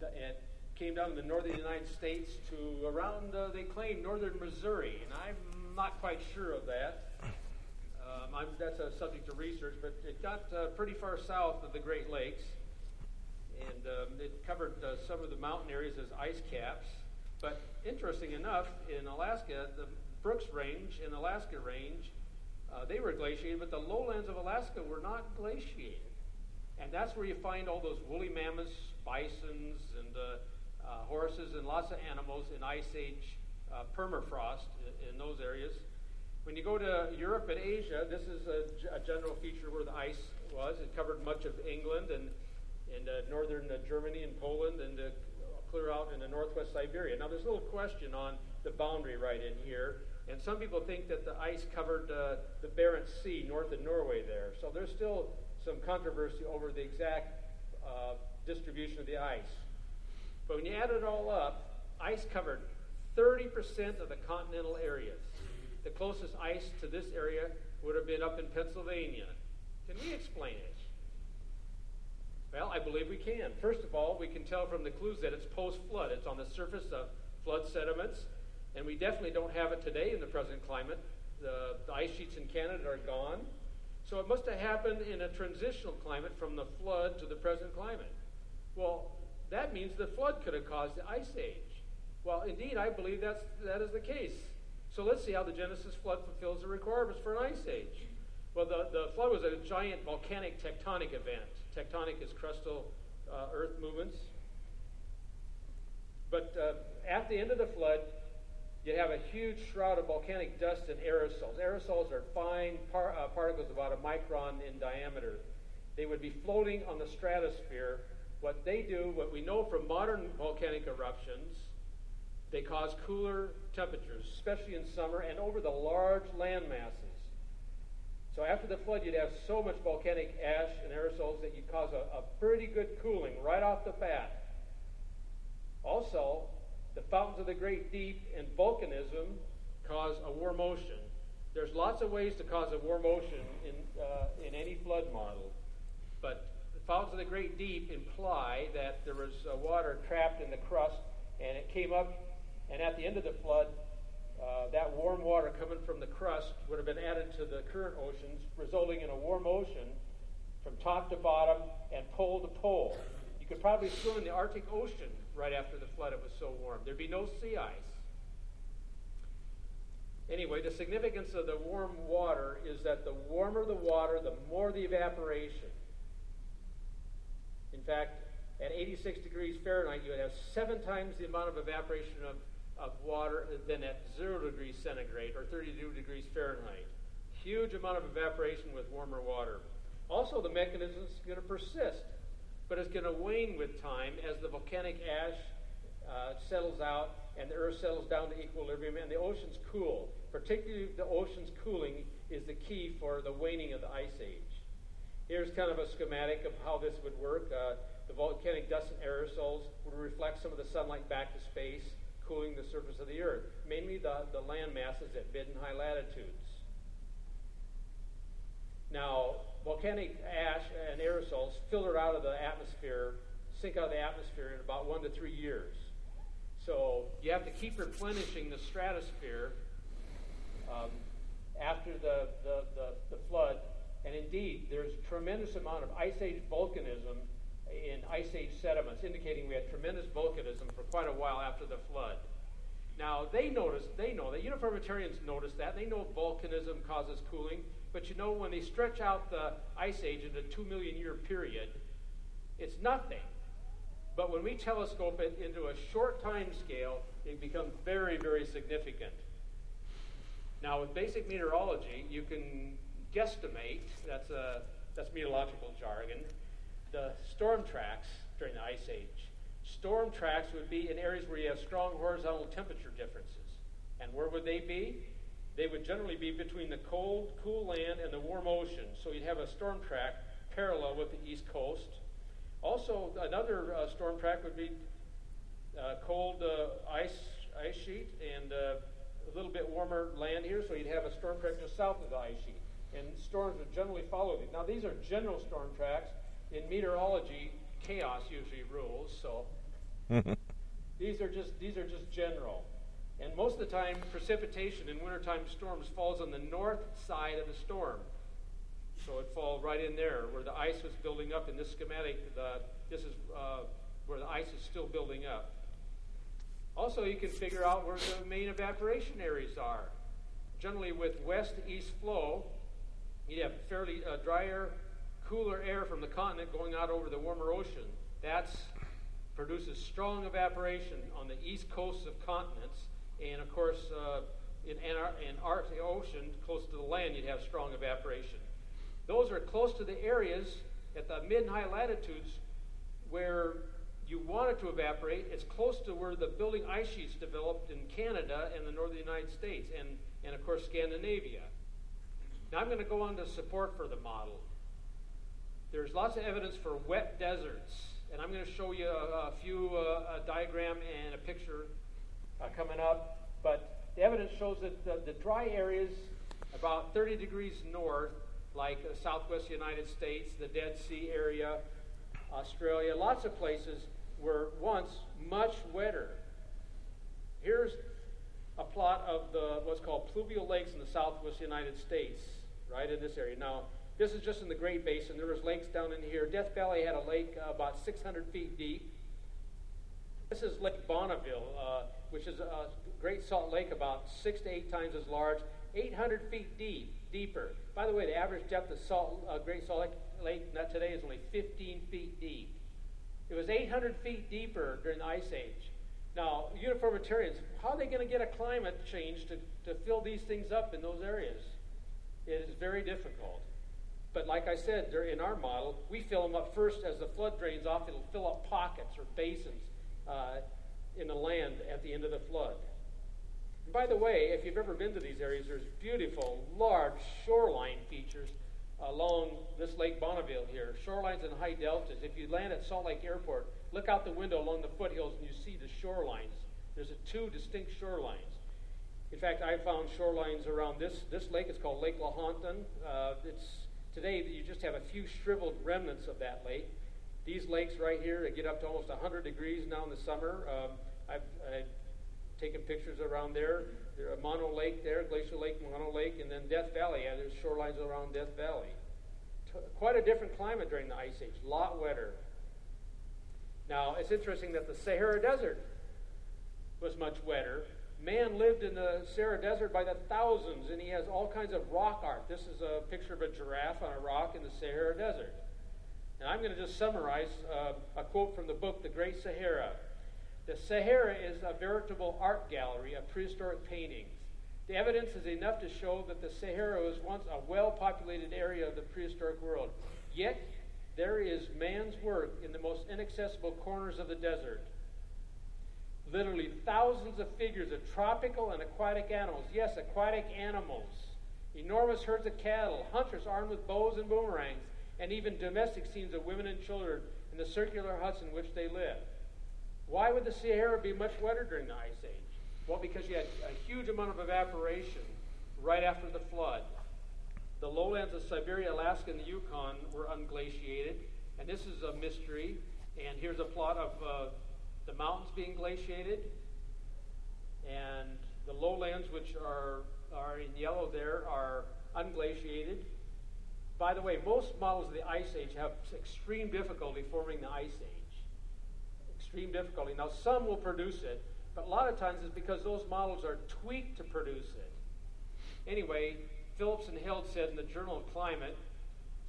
It came down to the northern United States to around, uh, they claim, northern Missouri, and I'm not quite sure of that. Um, that's a subject of research, but it got uh, pretty far south of the Great Lakes, and um, it covered uh, some of the mountain areas as ice caps. But interesting enough, in Alaska, the Brooks Range and Alaska Range, uh, they were glaciated, but the lowlands of Alaska were not glaciated. And that's where you find all those woolly mammoths, bisons, and uh, uh, horses, and lots of animals in Ice Age uh, permafrost in, in those areas. When you go to Europe and Asia, this is a, a, general feature where the ice was. It covered much of England and, and uh, northern uh, Germany and Poland and clear out into northwest Siberia. Now, there's a little question on the boundary right in here. And some people think that the ice covered uh, the Barents Sea north of Norway there. So there's still some controversy over the exact uh, distribution of the ice. But when you add it all up, ice covered 30% of the continental areas. The closest ice to this area would have been up in Pennsylvania. Can we explain it? Well, I believe we can. First of all, we can tell from the clues that it's post flood. It's on the surface of flood sediments, and we definitely don't have it today in the present climate. The, the ice sheets in Canada are gone. So it must have happened in a transitional climate from the flood to the present climate. Well, that means the flood could have caused the ice age. Well, indeed, I believe that's, that is the case. So let's see how the Genesis flood fulfills the requirements for an ice age. Well, the, the flood was a giant volcanic tectonic event. Tectonic is crustal uh, earth movements. But uh, at the end of the flood, you have a huge shroud of volcanic dust and aerosols. Aerosols are fine par- uh, particles about a micron in diameter. They would be floating on the stratosphere. What they do, what we know from modern volcanic eruptions, they cause cooler temperatures, especially in summer and over the large land masses. So after the flood, you'd have so much volcanic ash and aerosols that you'd cause a, a pretty good cooling right off the bat. Also, the fountains of the great deep and volcanism cause a warm ocean. There's lots of ways to cause a warm ocean in, uh, in any flood model, but the fountains of the great deep imply that there was uh, water trapped in the crust and it came up, and at the end of the flood, uh, that warm water coming from the crust would have been added to the current oceans, resulting in a warm ocean from top to bottom and pole to pole. You could probably swim in the Arctic Ocean right after the flood, it was so warm. There'd be no sea ice. Anyway, the significance of the warm water is that the warmer the water, the more the evaporation. In fact, at 86 degrees Fahrenheit, you would have seven times the amount of evaporation of of water than at 0 degrees centigrade or 32 degrees Fahrenheit. Huge amount of evaporation with warmer water. Also, the mechanism is going to persist, but it's going to wane with time as the volcanic ash uh, settles out and the earth settles down to equilibrium and the oceans cool. Particularly, the oceans cooling is the key for the waning of the ice age. Here's kind of a schematic of how this would work. Uh, the volcanic dust and aerosols would reflect some of the sunlight back to space cooling the surface of the earth, mainly the, the land masses at mid and high latitudes. Now, volcanic ash and aerosols filter out of the atmosphere, sink out of the atmosphere in about one to three years. So you have to keep replenishing the stratosphere um, after the, the, the, the flood. And indeed, there's a tremendous amount of ice age volcanism in ice age sediments, indicating we had tremendous volcanism for quite a while after the flood. Now, they notice, they know that. Uniformitarians notice that. They know volcanism causes cooling. But you know, when they stretch out the ice age into a two million year period, it's nothing. But when we telescope it into a short time scale, it becomes very, very significant. Now, with basic meteorology, you can guesstimate, that's, a, that's meteorological jargon, the storm tracks during the Ice Age. Storm tracks would be in areas where you have strong horizontal temperature differences. And where would they be? They would generally be between the cold, cool land and the warm ocean. So you'd have a storm track parallel with the east coast. Also, another uh, storm track would be uh, cold uh, ice ice sheet and uh, a little bit warmer land here. So you'd have a storm track just south of the ice sheet, and storms would generally follow these. Now these are general storm tracks in meteorology, chaos usually rules. So [laughs] these are just these are just general. And most of the time, precipitation in wintertime storms falls on the north side of the storm. So it falls right in there where the ice was building up. In this schematic, the, this is uh, where the ice is still building up. Also, you can figure out where the main evaporation areas are. Generally, with west to east flow, you have fairly uh, drier cooler air from the continent going out over the warmer ocean. That produces strong evaporation on the east coasts of continents. And of course, uh, in, in Arctic Ocean, close to the land, you'd have strong evaporation. Those are close to the areas at the mid and high latitudes where you want it to evaporate. It's close to where the building ice sheets developed in Canada and the northern United States, and, and of course, Scandinavia. Now, I'm going to go on to support for the model. There's lots of evidence for wet deserts, and I'm going to show you a, a few uh, a diagram and a picture uh, coming up. But the evidence shows that the, the, dry areas about 30 degrees north, like the southwest United States, the Dead Sea area, Australia, lots of places were once much wetter. Here's a plot of the what's called pluvial lakes in the southwest United States, right in this area. Now, this is just in the Great Basin. There was lakes down in here. Death Valley had a lake uh, about 600 feet deep. This is Lake Bonneville, uh, which is a great salt lake about six to eight times as large. 800 feet deep, deeper. By the way, the average depth of salt, uh, Great Salt Lake, Lake not today is only 15 feet deep. It was 800 feet deeper during the Ice Age. Now, uniformitarians, how are they going to get a climate change to, to fill these things up in those areas? It is very difficult. But like I said, in our model, we fill them up first as the flood drains off. It'll fill up pockets or basins uh, in the land at the end of the flood. And by the way, if you've ever been to these areas, there's beautiful, large shoreline features along this Lake Bonneville here, shorelines and high deltas. If you land at Salt Lake Airport, look out the window along the foothills and you see the shorelines. There's two distinct shorelines. In fact, I found shorelines around this, this lake. It's called Lake Lahontan. Uh, it's today you just have a few shriveled remnants of that lake. These lakes right here, they get up to almost 100 degrees now in the summer. Um, I've, I've taken pictures around there. There's a Mono Lake there, Glacier Lake, Mono Lake, and then Death Valley. Yeah, there's shorelines around Death Valley. T- quite a different climate during the Ice Age, a lot wetter. Now, it's interesting that the Sahara Desert was much wetter. Man lived in the Sahara Desert by the thousands, and he has all kinds of rock art. This is a picture of a giraffe on a rock in the Sahara Desert. And I'm going to just summarize uh, a quote from the book, The Great Sahara. The Sahara is a veritable art gallery of prehistoric paintings. The evidence is enough to show that the Sahara was once a well populated area of the prehistoric world. Yet, there is man's work in the most inaccessible corners of the desert. Literally thousands of figures of tropical and aquatic animals. Yes, aquatic animals. Enormous herds of cattle, hunters armed with bows and boomerangs, and even domestic scenes of women and children in the circular huts in which they live. Why would the Sahara be much wetter during the Ice Age? Well, because you had a huge amount of evaporation right after the flood. The lowlands of Siberia, Alaska, and the Yukon were unglaciated, and this is a mystery. And here's a plot of uh, the mountains being glaciated, and the lowlands, which are, are in yellow there, are unglaciated. By the way, most models of the Ice Age have extreme difficulty forming the Ice Age extreme difficulty. Now, some will produce it, but a lot of times it's because those models are tweaked to produce it. Anyway, Phillips and Held said in the Journal of Climate,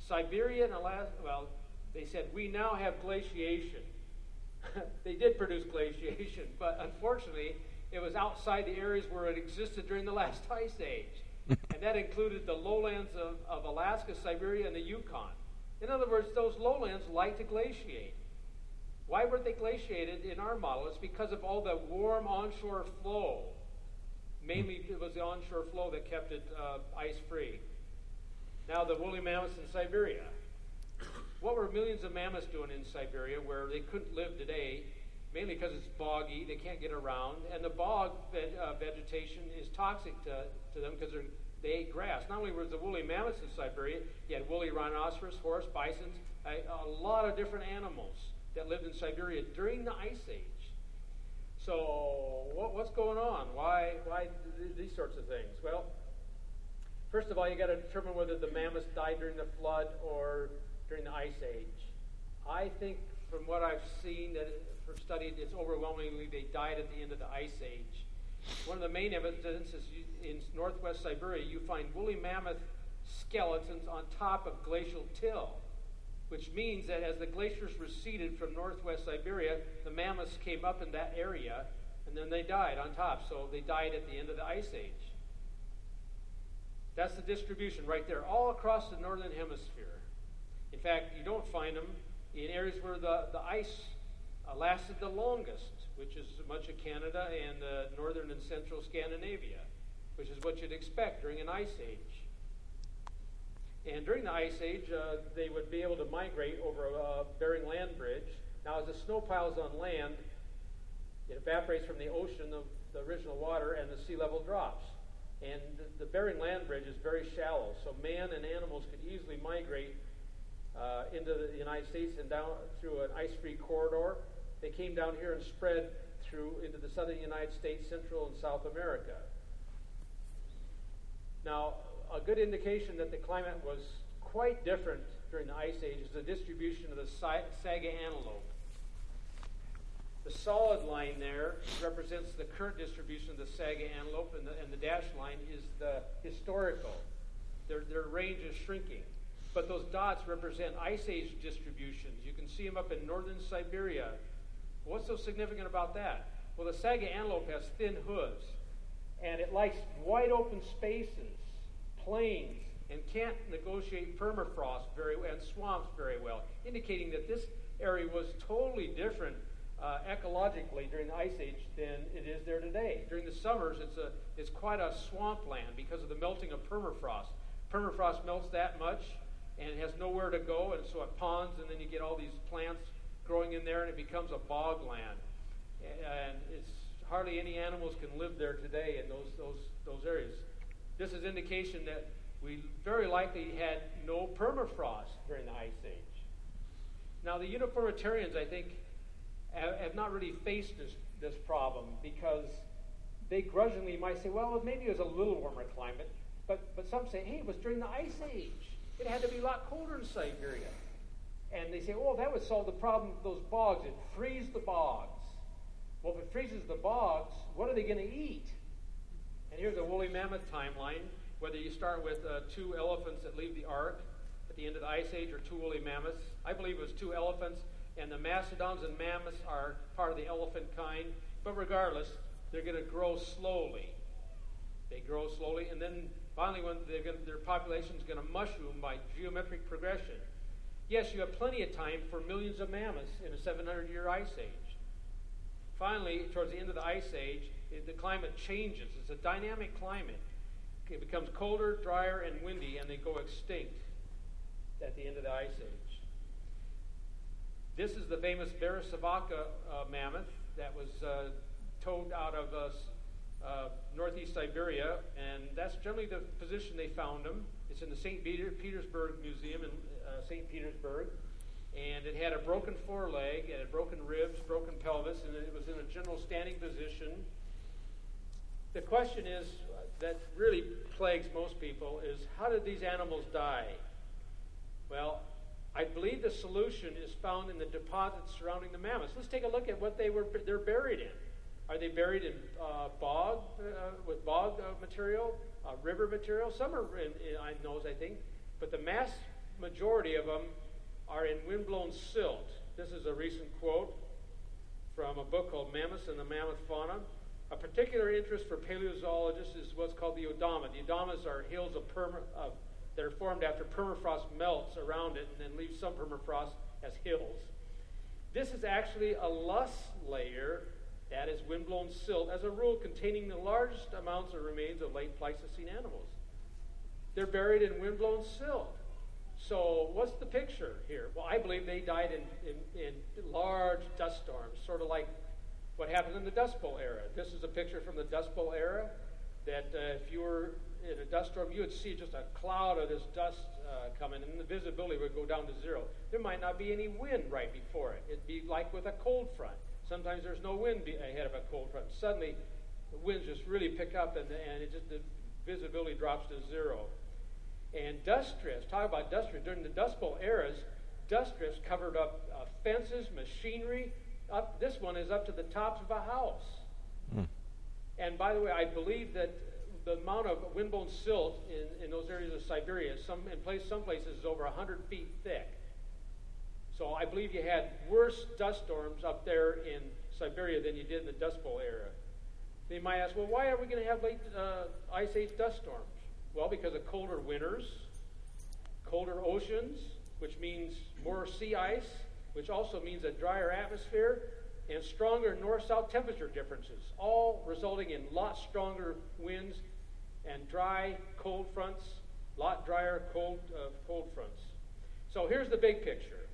Siberia and Alaska, well, they said, we now have glaciation. [laughs] they did produce glaciation, [laughs] but unfortunately, it was outside the areas where it existed during the last [laughs] ice age. and that included the lowlands of, of Alaska, Siberia, and the Yukon. In other words, those lowlands like to glaciate. Why were they glaciated in our model? It's because of all the warm onshore flow. Mainly, it was the onshore flow that kept it uh, ice free. Now, the woolly mammoths in Siberia. What were millions of mammoths doing in Siberia where they couldn't live today? Mainly because it's boggy, they can't get around, and the bog uh, vegetation is toxic to, to them because they ate grass. Not only were the woolly mammoths in Siberia, you had woolly rhinoceros, horse, bisons, a, a lot of different animals that lived in Siberia during the Ice Age. So, what, what's going on? Why, why th- these sorts of things? Well, first of all, you got to determine whether the mammoths died during the flood or during the Ice Age. I think, from what I've seen, that for studied, it's overwhelmingly they died at the end of the Ice Age. One of the main evidences in northwest Siberia, you find woolly mammoth skeletons on top of glacial till which means that as the glaciers receded from northwest Siberia, the mammoths came up in that area and then they died on top. So they died at the end of the ice age. That's the distribution right there, all across the northern hemisphere. In fact, you don't find them in areas where the, the ice uh, lasted the longest, which is much of Canada and uh, northern and central Scandinavia, which is what you'd expect during an ice age. And during the Ice Age, uh, they would be able to migrate over a Bering Land Bridge. Now, as the snow piles on land, it evaporates from the ocean, the, the original water, and the sea level drops. And the, Bering Land Bridge is very shallow, so man and animals could easily migrate uh, into the United States and down through an ice-free corridor. They came down here and spread through into the southern United States, Central and South America. Now, a good indication that the climate was quite different during the Ice Age is the distribution of the Saiga antelope. The solid line there represents the current distribution of the saiga antelope, and the, and the dashed line is the historical. Their, their range is shrinking. But those dots represent ice age distributions. You can see them up in northern Siberia. What's so significant about that? Well, the saiga antelope has thin hooves, and it likes wide open spaces, plains, and can't negotiate permafrost very well, and swamps very well, indicating that this area was totally different uh, ecologically during the ice age than it is there today. During the summers, it's a it's quite a swampland because of the melting of permafrost. Permafrost melts that much, and it has nowhere to go, and so it ponds, and then you get all these plants growing in there, and it becomes a bogland. And it's hardly any animals can live there today in those those those areas. This is indication that we very likely had no permafrost during the ice age. Now, the uniformitarians, I think, have, not really faced this, this problem because they grudgingly might say, well, maybe it was a little warmer climate, but, but some say, hey, it was during the ice age. It had to be a lot colder in Siberia. And they say, oh, that would solve the problem of those bogs. It frees the bogs. Well, if it freezes the bogs, what are they going to eat? And here's a woolly mammoth timeline. Whether you start with uh, two elephants that leave the ark at the end of the ice age or two woolly mammoths, I believe it was two elephants, and the mastodons and mammoths are part of the elephant kind. But regardless, they're going to grow slowly. They grow slowly, and then finally, when gonna, their population is going to mushroom by geometric progression. Yes, you have plenty of time for millions of mammoths in a 700 year ice age. Finally, towards the end of the ice age, the climate changes. It's a dynamic climate. It becomes colder, drier, and windy, and they go extinct at the end of the ice age. This is the famous Berezovka uh, mammoth that was uh, towed out of uh, northeast Siberia, and that's generally the position they found him. It's in the St. Peter, Petersburg Museum in uh, St. Petersburg, and it had a broken foreleg, it had broken ribs, broken pelvis, and it was in a general standing position. The question is that really plagues most people is how did these animals die? Well, I believe the solution is found in the deposits surrounding the mammoths. Let's take a look at what they were they're buried in. Are they buried in uh, bog uh, with bog uh, material, uh, river material? Some are in, in those, I think, but the mass majority of them are in windblown silt. This is a recent quote from a book called Mammoths and the Mammoth Fauna. A particular interest for paleozoologists is what's called the Yedoma. The Yedomas are hills of, perma, of that are formed after permafrost melts around it and then leaves some permafrost as hills. This is actually a loess layer, that is windblown silt, as a rule containing the largest amounts of remains of late Pleistocene animals. They're buried in windblown silt. So, what's the picture here? Well, I believe they died in, in, in large dust storms, sort of like what happened in the Dust Bowl era. This is a picture from the Dust Bowl era that uh, if you were in a dust storm, you would see just a cloud of this dust uh, coming, and the visibility would go down to zero. There might not be any wind right before it. It'd be like with a cold front. Sometimes there's no wind ahead of a cold front. Suddenly, the winds just really pick up, and, and it just the visibility drops to zero. And dust drifts. Talk about dust drifts. During the Dust Bowl eras, dust drifts covered up uh, fences, machinery. Up, this one is up to the tops of a house. Mm. And by the way, I believe that the amount of windblown silt in, in those areas of Siberia, some in place, some places is over 100 feet thick. So I believe you had worse dust storms up there in Siberia than you did in the Dust Bowl era. They might ask, well, why are we going to have late uh, ice age dust storms? Well, because of colder winters, colder oceans, which means more sea ice, which also means a drier atmosphere, and stronger north south temperature differences, all resulting in lot stronger winds and dry, cold fronts, lot drier, cold, uh, cold fronts. So here's the big picture.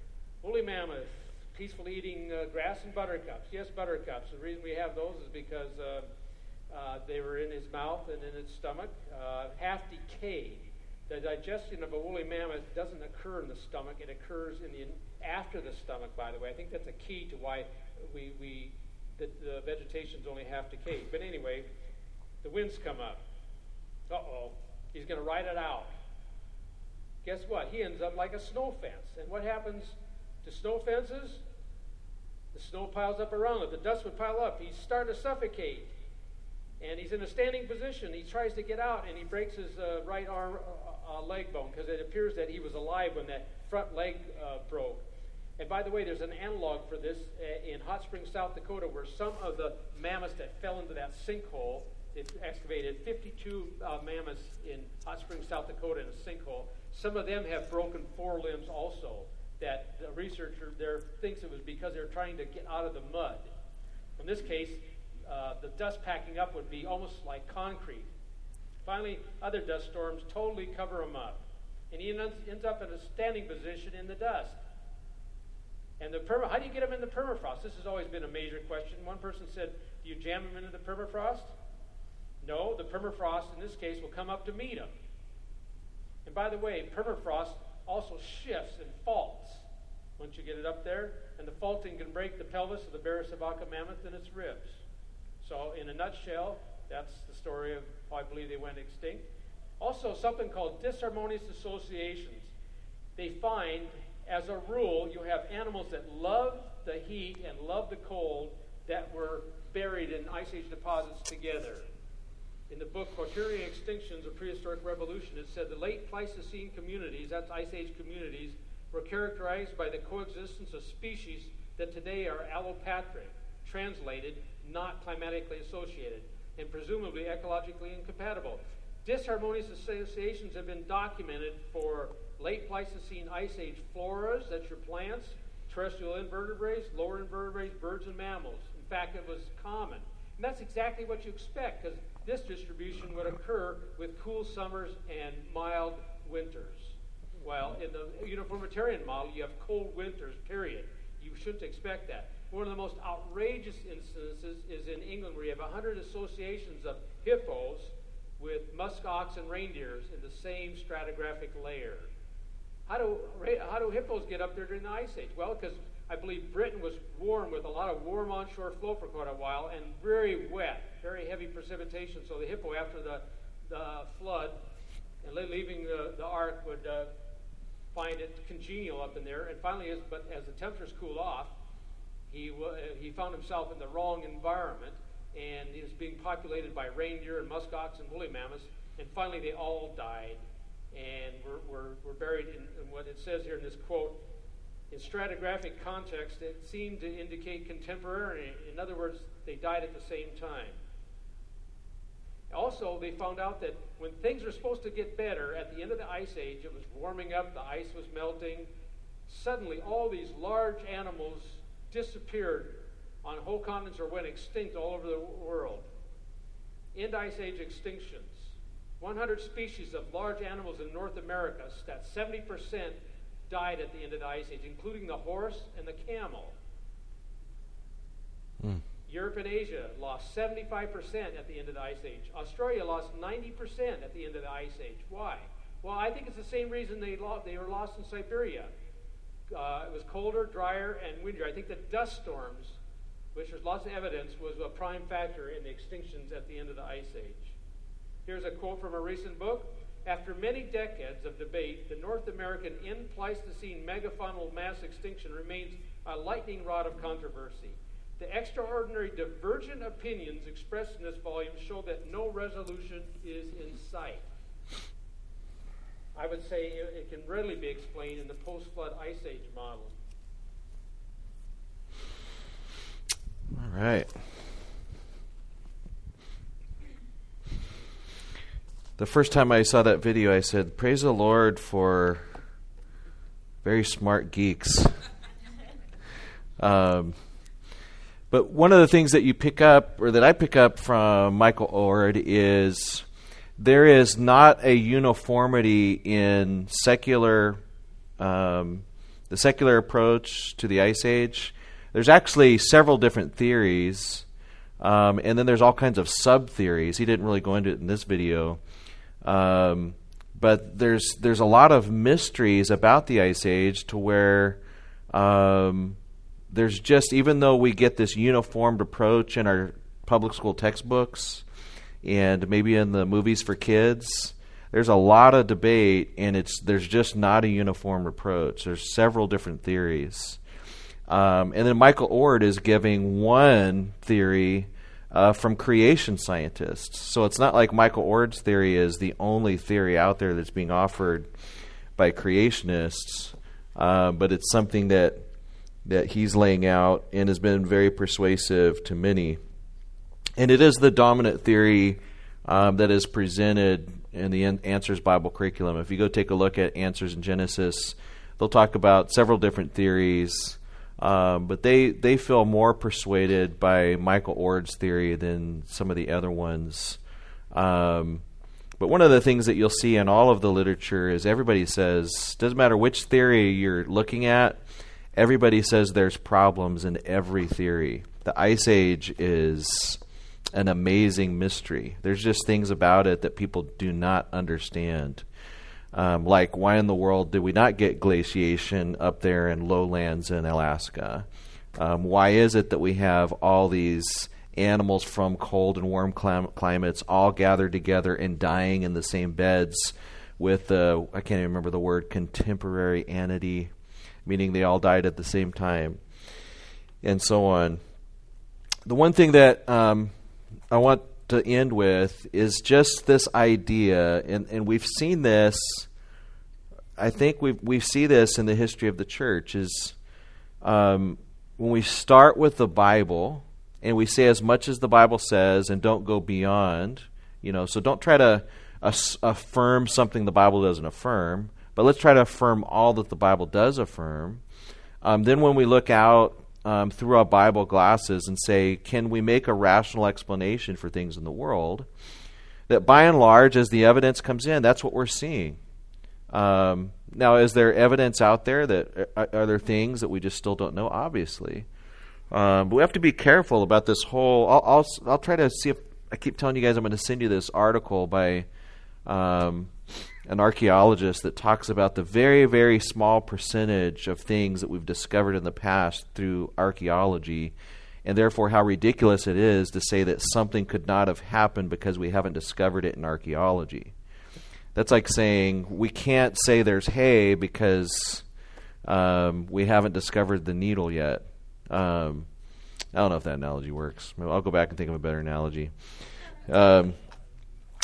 Woolly mammoth, peacefully eating uh, grass and buttercups. Yes, buttercups. The reason we have those is because uh, uh they were in his mouth and in its stomach, uh, half decayed. The digestion of a woolly mammoth doesn't occur in the stomach; it occurs in the after the stomach. By the way, I think that's a key to why we, we the, the vegetation's only half decayed. But anyway, the winds come up. Uh oh, he's going to ride it out. Guess what? He ends up like a snow fence. And what happens to snow fences? The snow piles up around it. The dust would pile up. He's starting to suffocate. And he's in a standing position. He tries to get out, and he breaks his uh, right arm uh, leg bone because it appears that he was alive when that front leg uh, broke. And by the way, there's an analog for this uh, in Hot Springs, South Dakota, where some of the mammoths that fell into that sinkhole, it excavated 52 uh, mammoths in Hot Springs, South Dakota, in a sinkhole. Some of them have broken forelimbs also. That the researcher there thinks it was because they're trying to get out of the mud. In this case, uh, the dust packing up would be almost like concrete. Finally, other dust storms totally cover him up. And he ends up in a standing position in the dust. And the perma, how do you get him in the permafrost? This has always been a major question. One person said, Do you jam him into the permafrost? No, the permafrost in this case will come up to meet him. And by the way, permafrost also shifts and faults once you get it up there, and the faulting can break the pelvis of the Berezovka mammoth and its ribs. So, in a nutshell, that's the story of I believe they went extinct. Also, something called disharmonious associations. They find, as a rule, you have animals that love the heat and love the cold that were buried in ice age deposits together. In the book Quaternary Extinctions of Prehistoric Revolution, it said the late Pleistocene communities, that's ice age communities, were characterized by the coexistence of species that today are allopatric, translated, not climatically associated, and presumably ecologically incompatible. Disharmonious associations have been documented for late Pleistocene ice age floras, that's your plants, terrestrial invertebrates, lower invertebrates, birds, and mammals. In fact, it was common. And that's exactly what you expect because this distribution would occur with cool summers and mild winters. Well, in the uniformitarian model, you have cold winters, period. You shouldn't expect that. One of the most outrageous instances is in England where you have 100 associations of hippos with musk ox and reindeers in the same stratigraphic layer. How do, how do hippos get up there during the Ice Age? Well, because I believe Britain was warm with a lot of warm onshore flow for quite a while and very wet, very heavy precipitation. So the hippo, after the, the flood and leaving the, the ark, would uh, find it congenial up in there. And finally, as, but as the temperatures cooled off, he, he found himself in the wrong environment and he was being populated by reindeer and muskox and woolly mammoths. And finally, they all died and were, were, were buried in, in what it says here in this quote. In stratigraphic context, it seemed to indicate contemporary. In other words, they died at the same time. Also, they found out that when things were supposed to get better at the end of the ice age, it was warming up, the ice was melting. Suddenly, all these large animals disappeared on whole continents or went extinct all over the world. End Ice Age extinctions. 100 species of large animals in North America, that 70% died at the end of the Ice Age, including the horse and the camel. Mm. Europe and Asia lost 75% at the end of the Ice Age. Australia lost 90% at the end of the Ice Age. Why? Well, I think it's the same reason they, lost, they were lost in Siberia uh, it was colder, drier, and windier. I think the dust storms, which there's lots of evidence, was a prime factor in the extinctions at the end of the Ice Age. Here's a quote from a recent book. After many decades of debate, the North American end Pleistocene megafaunal mass extinction remains a lightning rod of controversy. The extraordinary divergent opinions expressed in this volume show that no resolution is in sight. I would say it can readily be explained in the post flood ice age model. All right. The first time I saw that video, I said, Praise the Lord for very smart geeks. [laughs] um, but one of the things that you pick up, or that I pick up from Michael Oard, is there is not a uniformity in secular um, the secular approach to the ice age. There's actually several different theories um, and then there's all kinds of sub theories he didn't really go into it in this video. Um, but there's there's a lot of mysteries about the ice age to where um, there's just even though we get this uniformed approach in our public school textbooks and maybe in the movies for kids there's a lot of debate and it's there's just not a uniform approach there's several different theories Um, and then Michael Oard is giving one theory uh, from creation scientists. So it's not like Michael Oard's theory is the only theory out there that's being offered by creationists, uh, but it's something that that he's laying out and has been very persuasive to many. And it is the dominant theory um, that is presented in the Answers Bible curriculum. If you go take a look at Answers in Genesis, they'll talk about several different theories. Um, but they, they feel more persuaded by Michael Oard's theory than some of the other ones. Um, but one of the things that you'll see in all of the literature is everybody says, doesn't matter which theory you're looking at, everybody says there's problems in every theory. The Ice Age is an amazing mystery. There's just things about it that people do not understand. Um, like, why in the world did we not get glaciation up there in lowlands in Alaska? Um, why is it that we have all these animals from cold and warm clim- climates all gathered together and dying in the same beds with the, I can't even remember the word, contemporaneity, meaning they all died at the same time, and so on. The one thing that um, I want to end with is just this idea, and, and we've seen this. I think we we see this in the history of the church is um, when we start with the Bible and we say as much as the Bible says and don't go beyond. You know, so don't try to affirm something the Bible doesn't affirm, but let's try to affirm all that the Bible does affirm. Um, then when we look out um, through our Bible glasses and say, can we make a rational explanation for things in the world? That by and large, as the evidence comes in, that's what we're seeing. Um, now, is there evidence out there that are, uh, there things that we just still don't know? Obviously, um, but we have to be careful about this whole. I'll, I'll, I'll try to see if I keep telling you guys I'm going to send you this article by um, an archaeologist that talks about the very, very small percentage of things that we've discovered in the past through archaeology, and therefore how ridiculous it is to say that something could not have happened because we haven't discovered it in archaeology. That's like saying we can't say there's hay because um, we haven't discovered the needle yet. Um, I don't know if that analogy works. I'll go back and think of a better analogy. Um,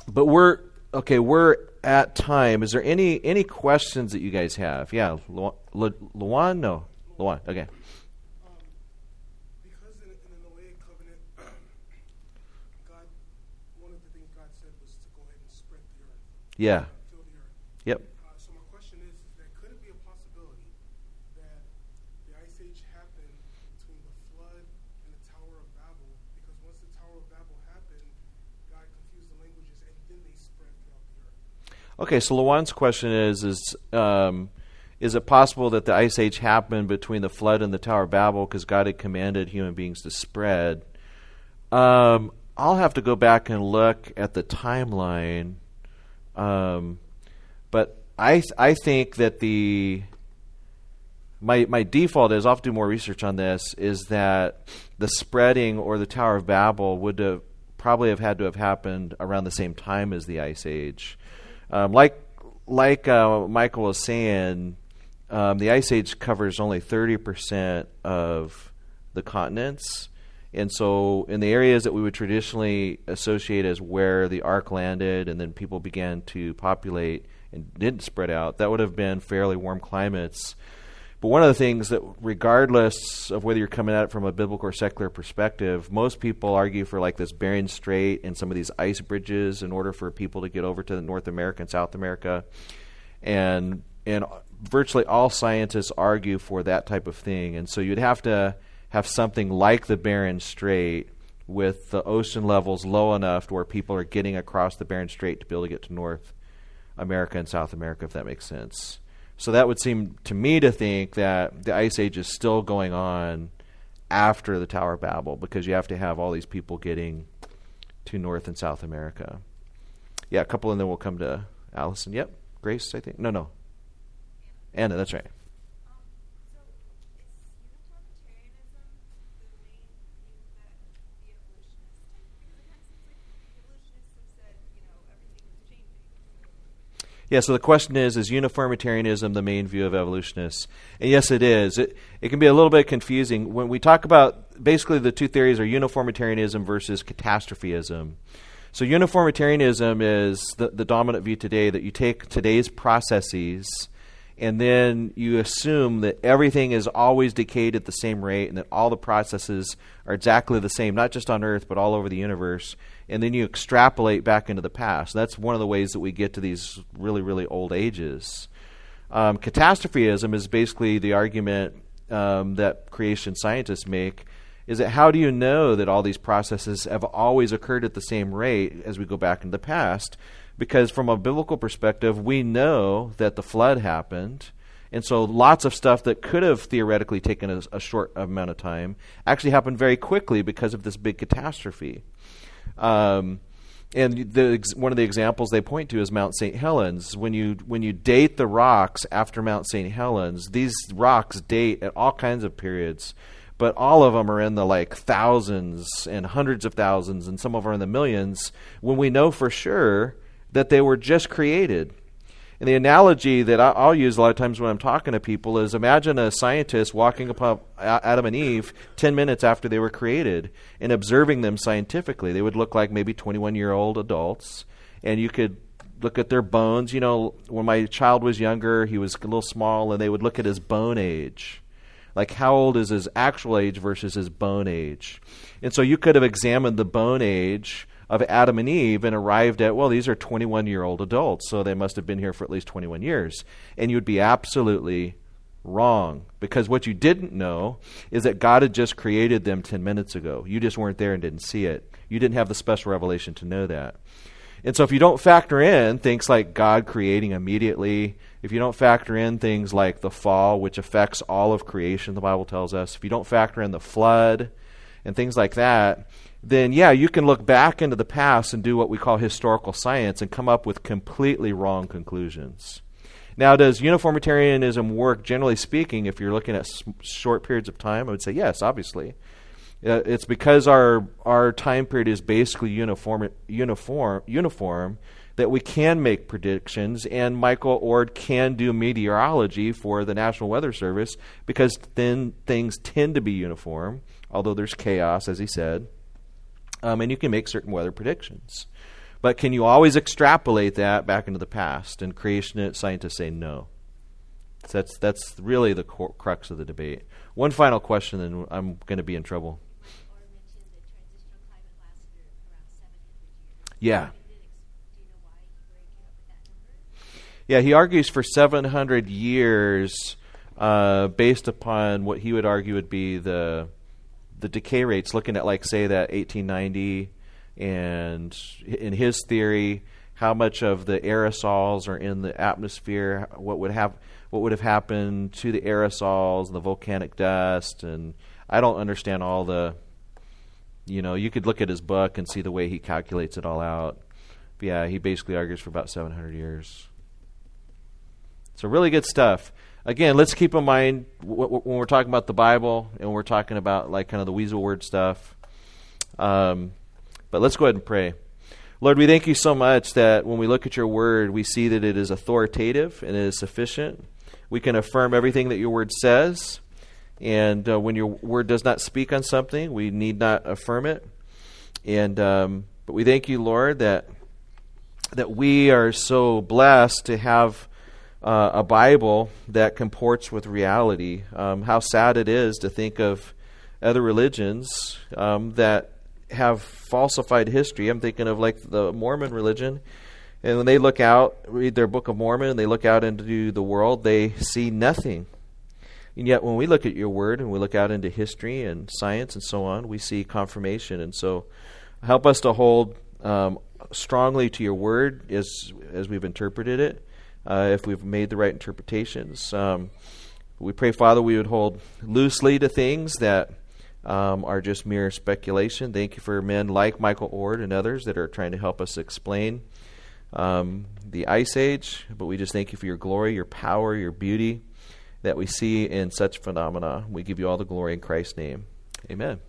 but we're okay. We're at time. Is there any any questions that you guys have? Yeah, Luan. No, Luan. Okay. [clears throat] Yeah. Yep. Uh, so my question is, is that could it be a possibility that the ice age happened between the flood and the Tower of Babel? Because once the Tower of Babel happened, God confused the languages and then they spread throughout the earth. Okay, so Luan's question is is um, is it possible that the ice age happened between the flood and the Tower of Babel because God had commanded human beings to spread? Um, I'll have to go back and look at the timeline um, but I th- I think that the my my default is I'll have to do more research on this is that the spreading or the Tower of Babel would have probably have had to have happened around the same time as the Ice Age. Um, like like uh, Michael was saying, um, the Ice Age covers only thirty percent of the continents. And so, in the areas that we would traditionally associate as where the ark landed and then people began to populate and didn't spread out, that would have been fairly warm climates. But one of the things that, regardless of whether you're coming at it from a biblical or secular perspective, most people argue for like this Bering Strait and some of these ice bridges in order for people to get over to North America and South America. And and virtually all scientists argue for that type of thing. And so you'd have to have something like the Bering Strait with the ocean levels low enough to where people are getting across the Bering Strait to be able to get to North America and South America, if that makes sense. So that would seem to me to think that the Ice Age is still going on after the Tower of Babel because you have to have all these people getting to North and South America. Yeah, a couple, and then we'll come to Allison. Yep, Grace, I think. No, no. Anna, that's right. Yeah, so the question is Is uniformitarianism the main view of evolutionists? And yes, it is. It, it can be a little bit confusing. When we talk about basically the two theories are uniformitarianism versus catastrophism. So, uniformitarianism is the, the dominant view today that you take today's processes and then you assume that everything is always decayed at the same rate and that all the processes are exactly the same, not just on Earth, but all over the universe. And then you extrapolate back into the past. That's one of the ways that we get to these really, really old ages. Um, catastrophism is basically the argument um, that creation scientists make is that how do you know that all these processes have always occurred at the same rate as we go back into the past? Because from a biblical perspective, we know that the flood happened. And so lots of stuff that could have theoretically taken a, a short amount of time actually happened very quickly because of this big catastrophe. Um, and the, one of the examples they point to is Mount St. Helens. When you when you date the rocks after Mount St. Helens, these rocks date at all kinds of periods but all of them are in the like thousands and hundreds of thousands, and some of them are in the millions, when we know for sure that they were just created. And the analogy that I'll use a lot of times when I'm talking to people is imagine a scientist walking upon Adam and Eve 10 minutes after they were created and observing them scientifically. They would look like maybe 21 year old adults, and you could look at their bones. You know, when my child was younger, he was a little small, and they would look at his bone age like how old is his actual age versus his bone age. And so you could have examined the bone age of Adam and Eve and arrived at, well, these are 21 year old adults, so they must have been here for at least 21 years. And you would be absolutely wrong because what you didn't know is that God had just created them 10 minutes ago. You just weren't there and didn't see it. You didn't have the special revelation to know that. And so if you don't factor in things like God creating immediately, if you don't factor in things like the fall, which affects all of creation, the Bible tells us, if you don't factor in the flood and things like that, then yeah, you can look back into the past and do what we call historical science and come up with completely wrong conclusions. Now, does uniformitarianism work, generally speaking, if you're looking at s- short periods of time? I would say yes, obviously. Uh, it's because our our time period is basically uniform uniform uniform that we can make predictions and Michael Oard can do meteorology for the National Weather Service because then things tend to be uniform although there's chaos as he said um, and you can make certain weather predictions. But can you always extrapolate that back into the past? And creation scientists say no. So that's that's really the crux of the debate. One final question and I'm going to be in trouble. Yeah. Yeah, he argues for 700 years uh, based upon what he would argue would be the the decay rates, looking at like say that 1890, and in his theory, how much of the aerosols are in the atmosphere, what would have what would have happened to the aerosols and the volcanic dust, and I don't understand all the you know, you could look at his book and see the way he calculates it all out. But yeah, he basically argues for about 700 years. So, really good stuff. Again, let's keep in mind when we're talking about the Bible and we're talking about like kind of the weasel word stuff. Um, but let's go ahead and pray. Lord, we thank you so much that when we look at your word, we see that it is authoritative and it is sufficient. We can affirm everything that your word says. And uh, when your word does not speak on something, we need not affirm it. And um, but we thank you, Lord, that that we are so blessed to have uh, a Bible that comports with reality. Um, how sad it is to think of other religions um, that have falsified history. I'm thinking of like the Mormon religion. And when they look out, read their Book of Mormon, and they look out into the world, they see nothing and yet, when we look at your word and we look out into history and science and so on, we see confirmation. And so, help us to hold um, strongly to your word as as we've interpreted it. Uh, if we've made the right interpretations, um, we pray, Father, we would hold loosely to things that um, are just mere speculation. Thank you for men like Michael Oard and others that are trying to help us explain um, the Ice Age. But we just thank you for your glory, your power, your beauty that we see in such phenomena. We give you all the glory in Christ's name. Amen.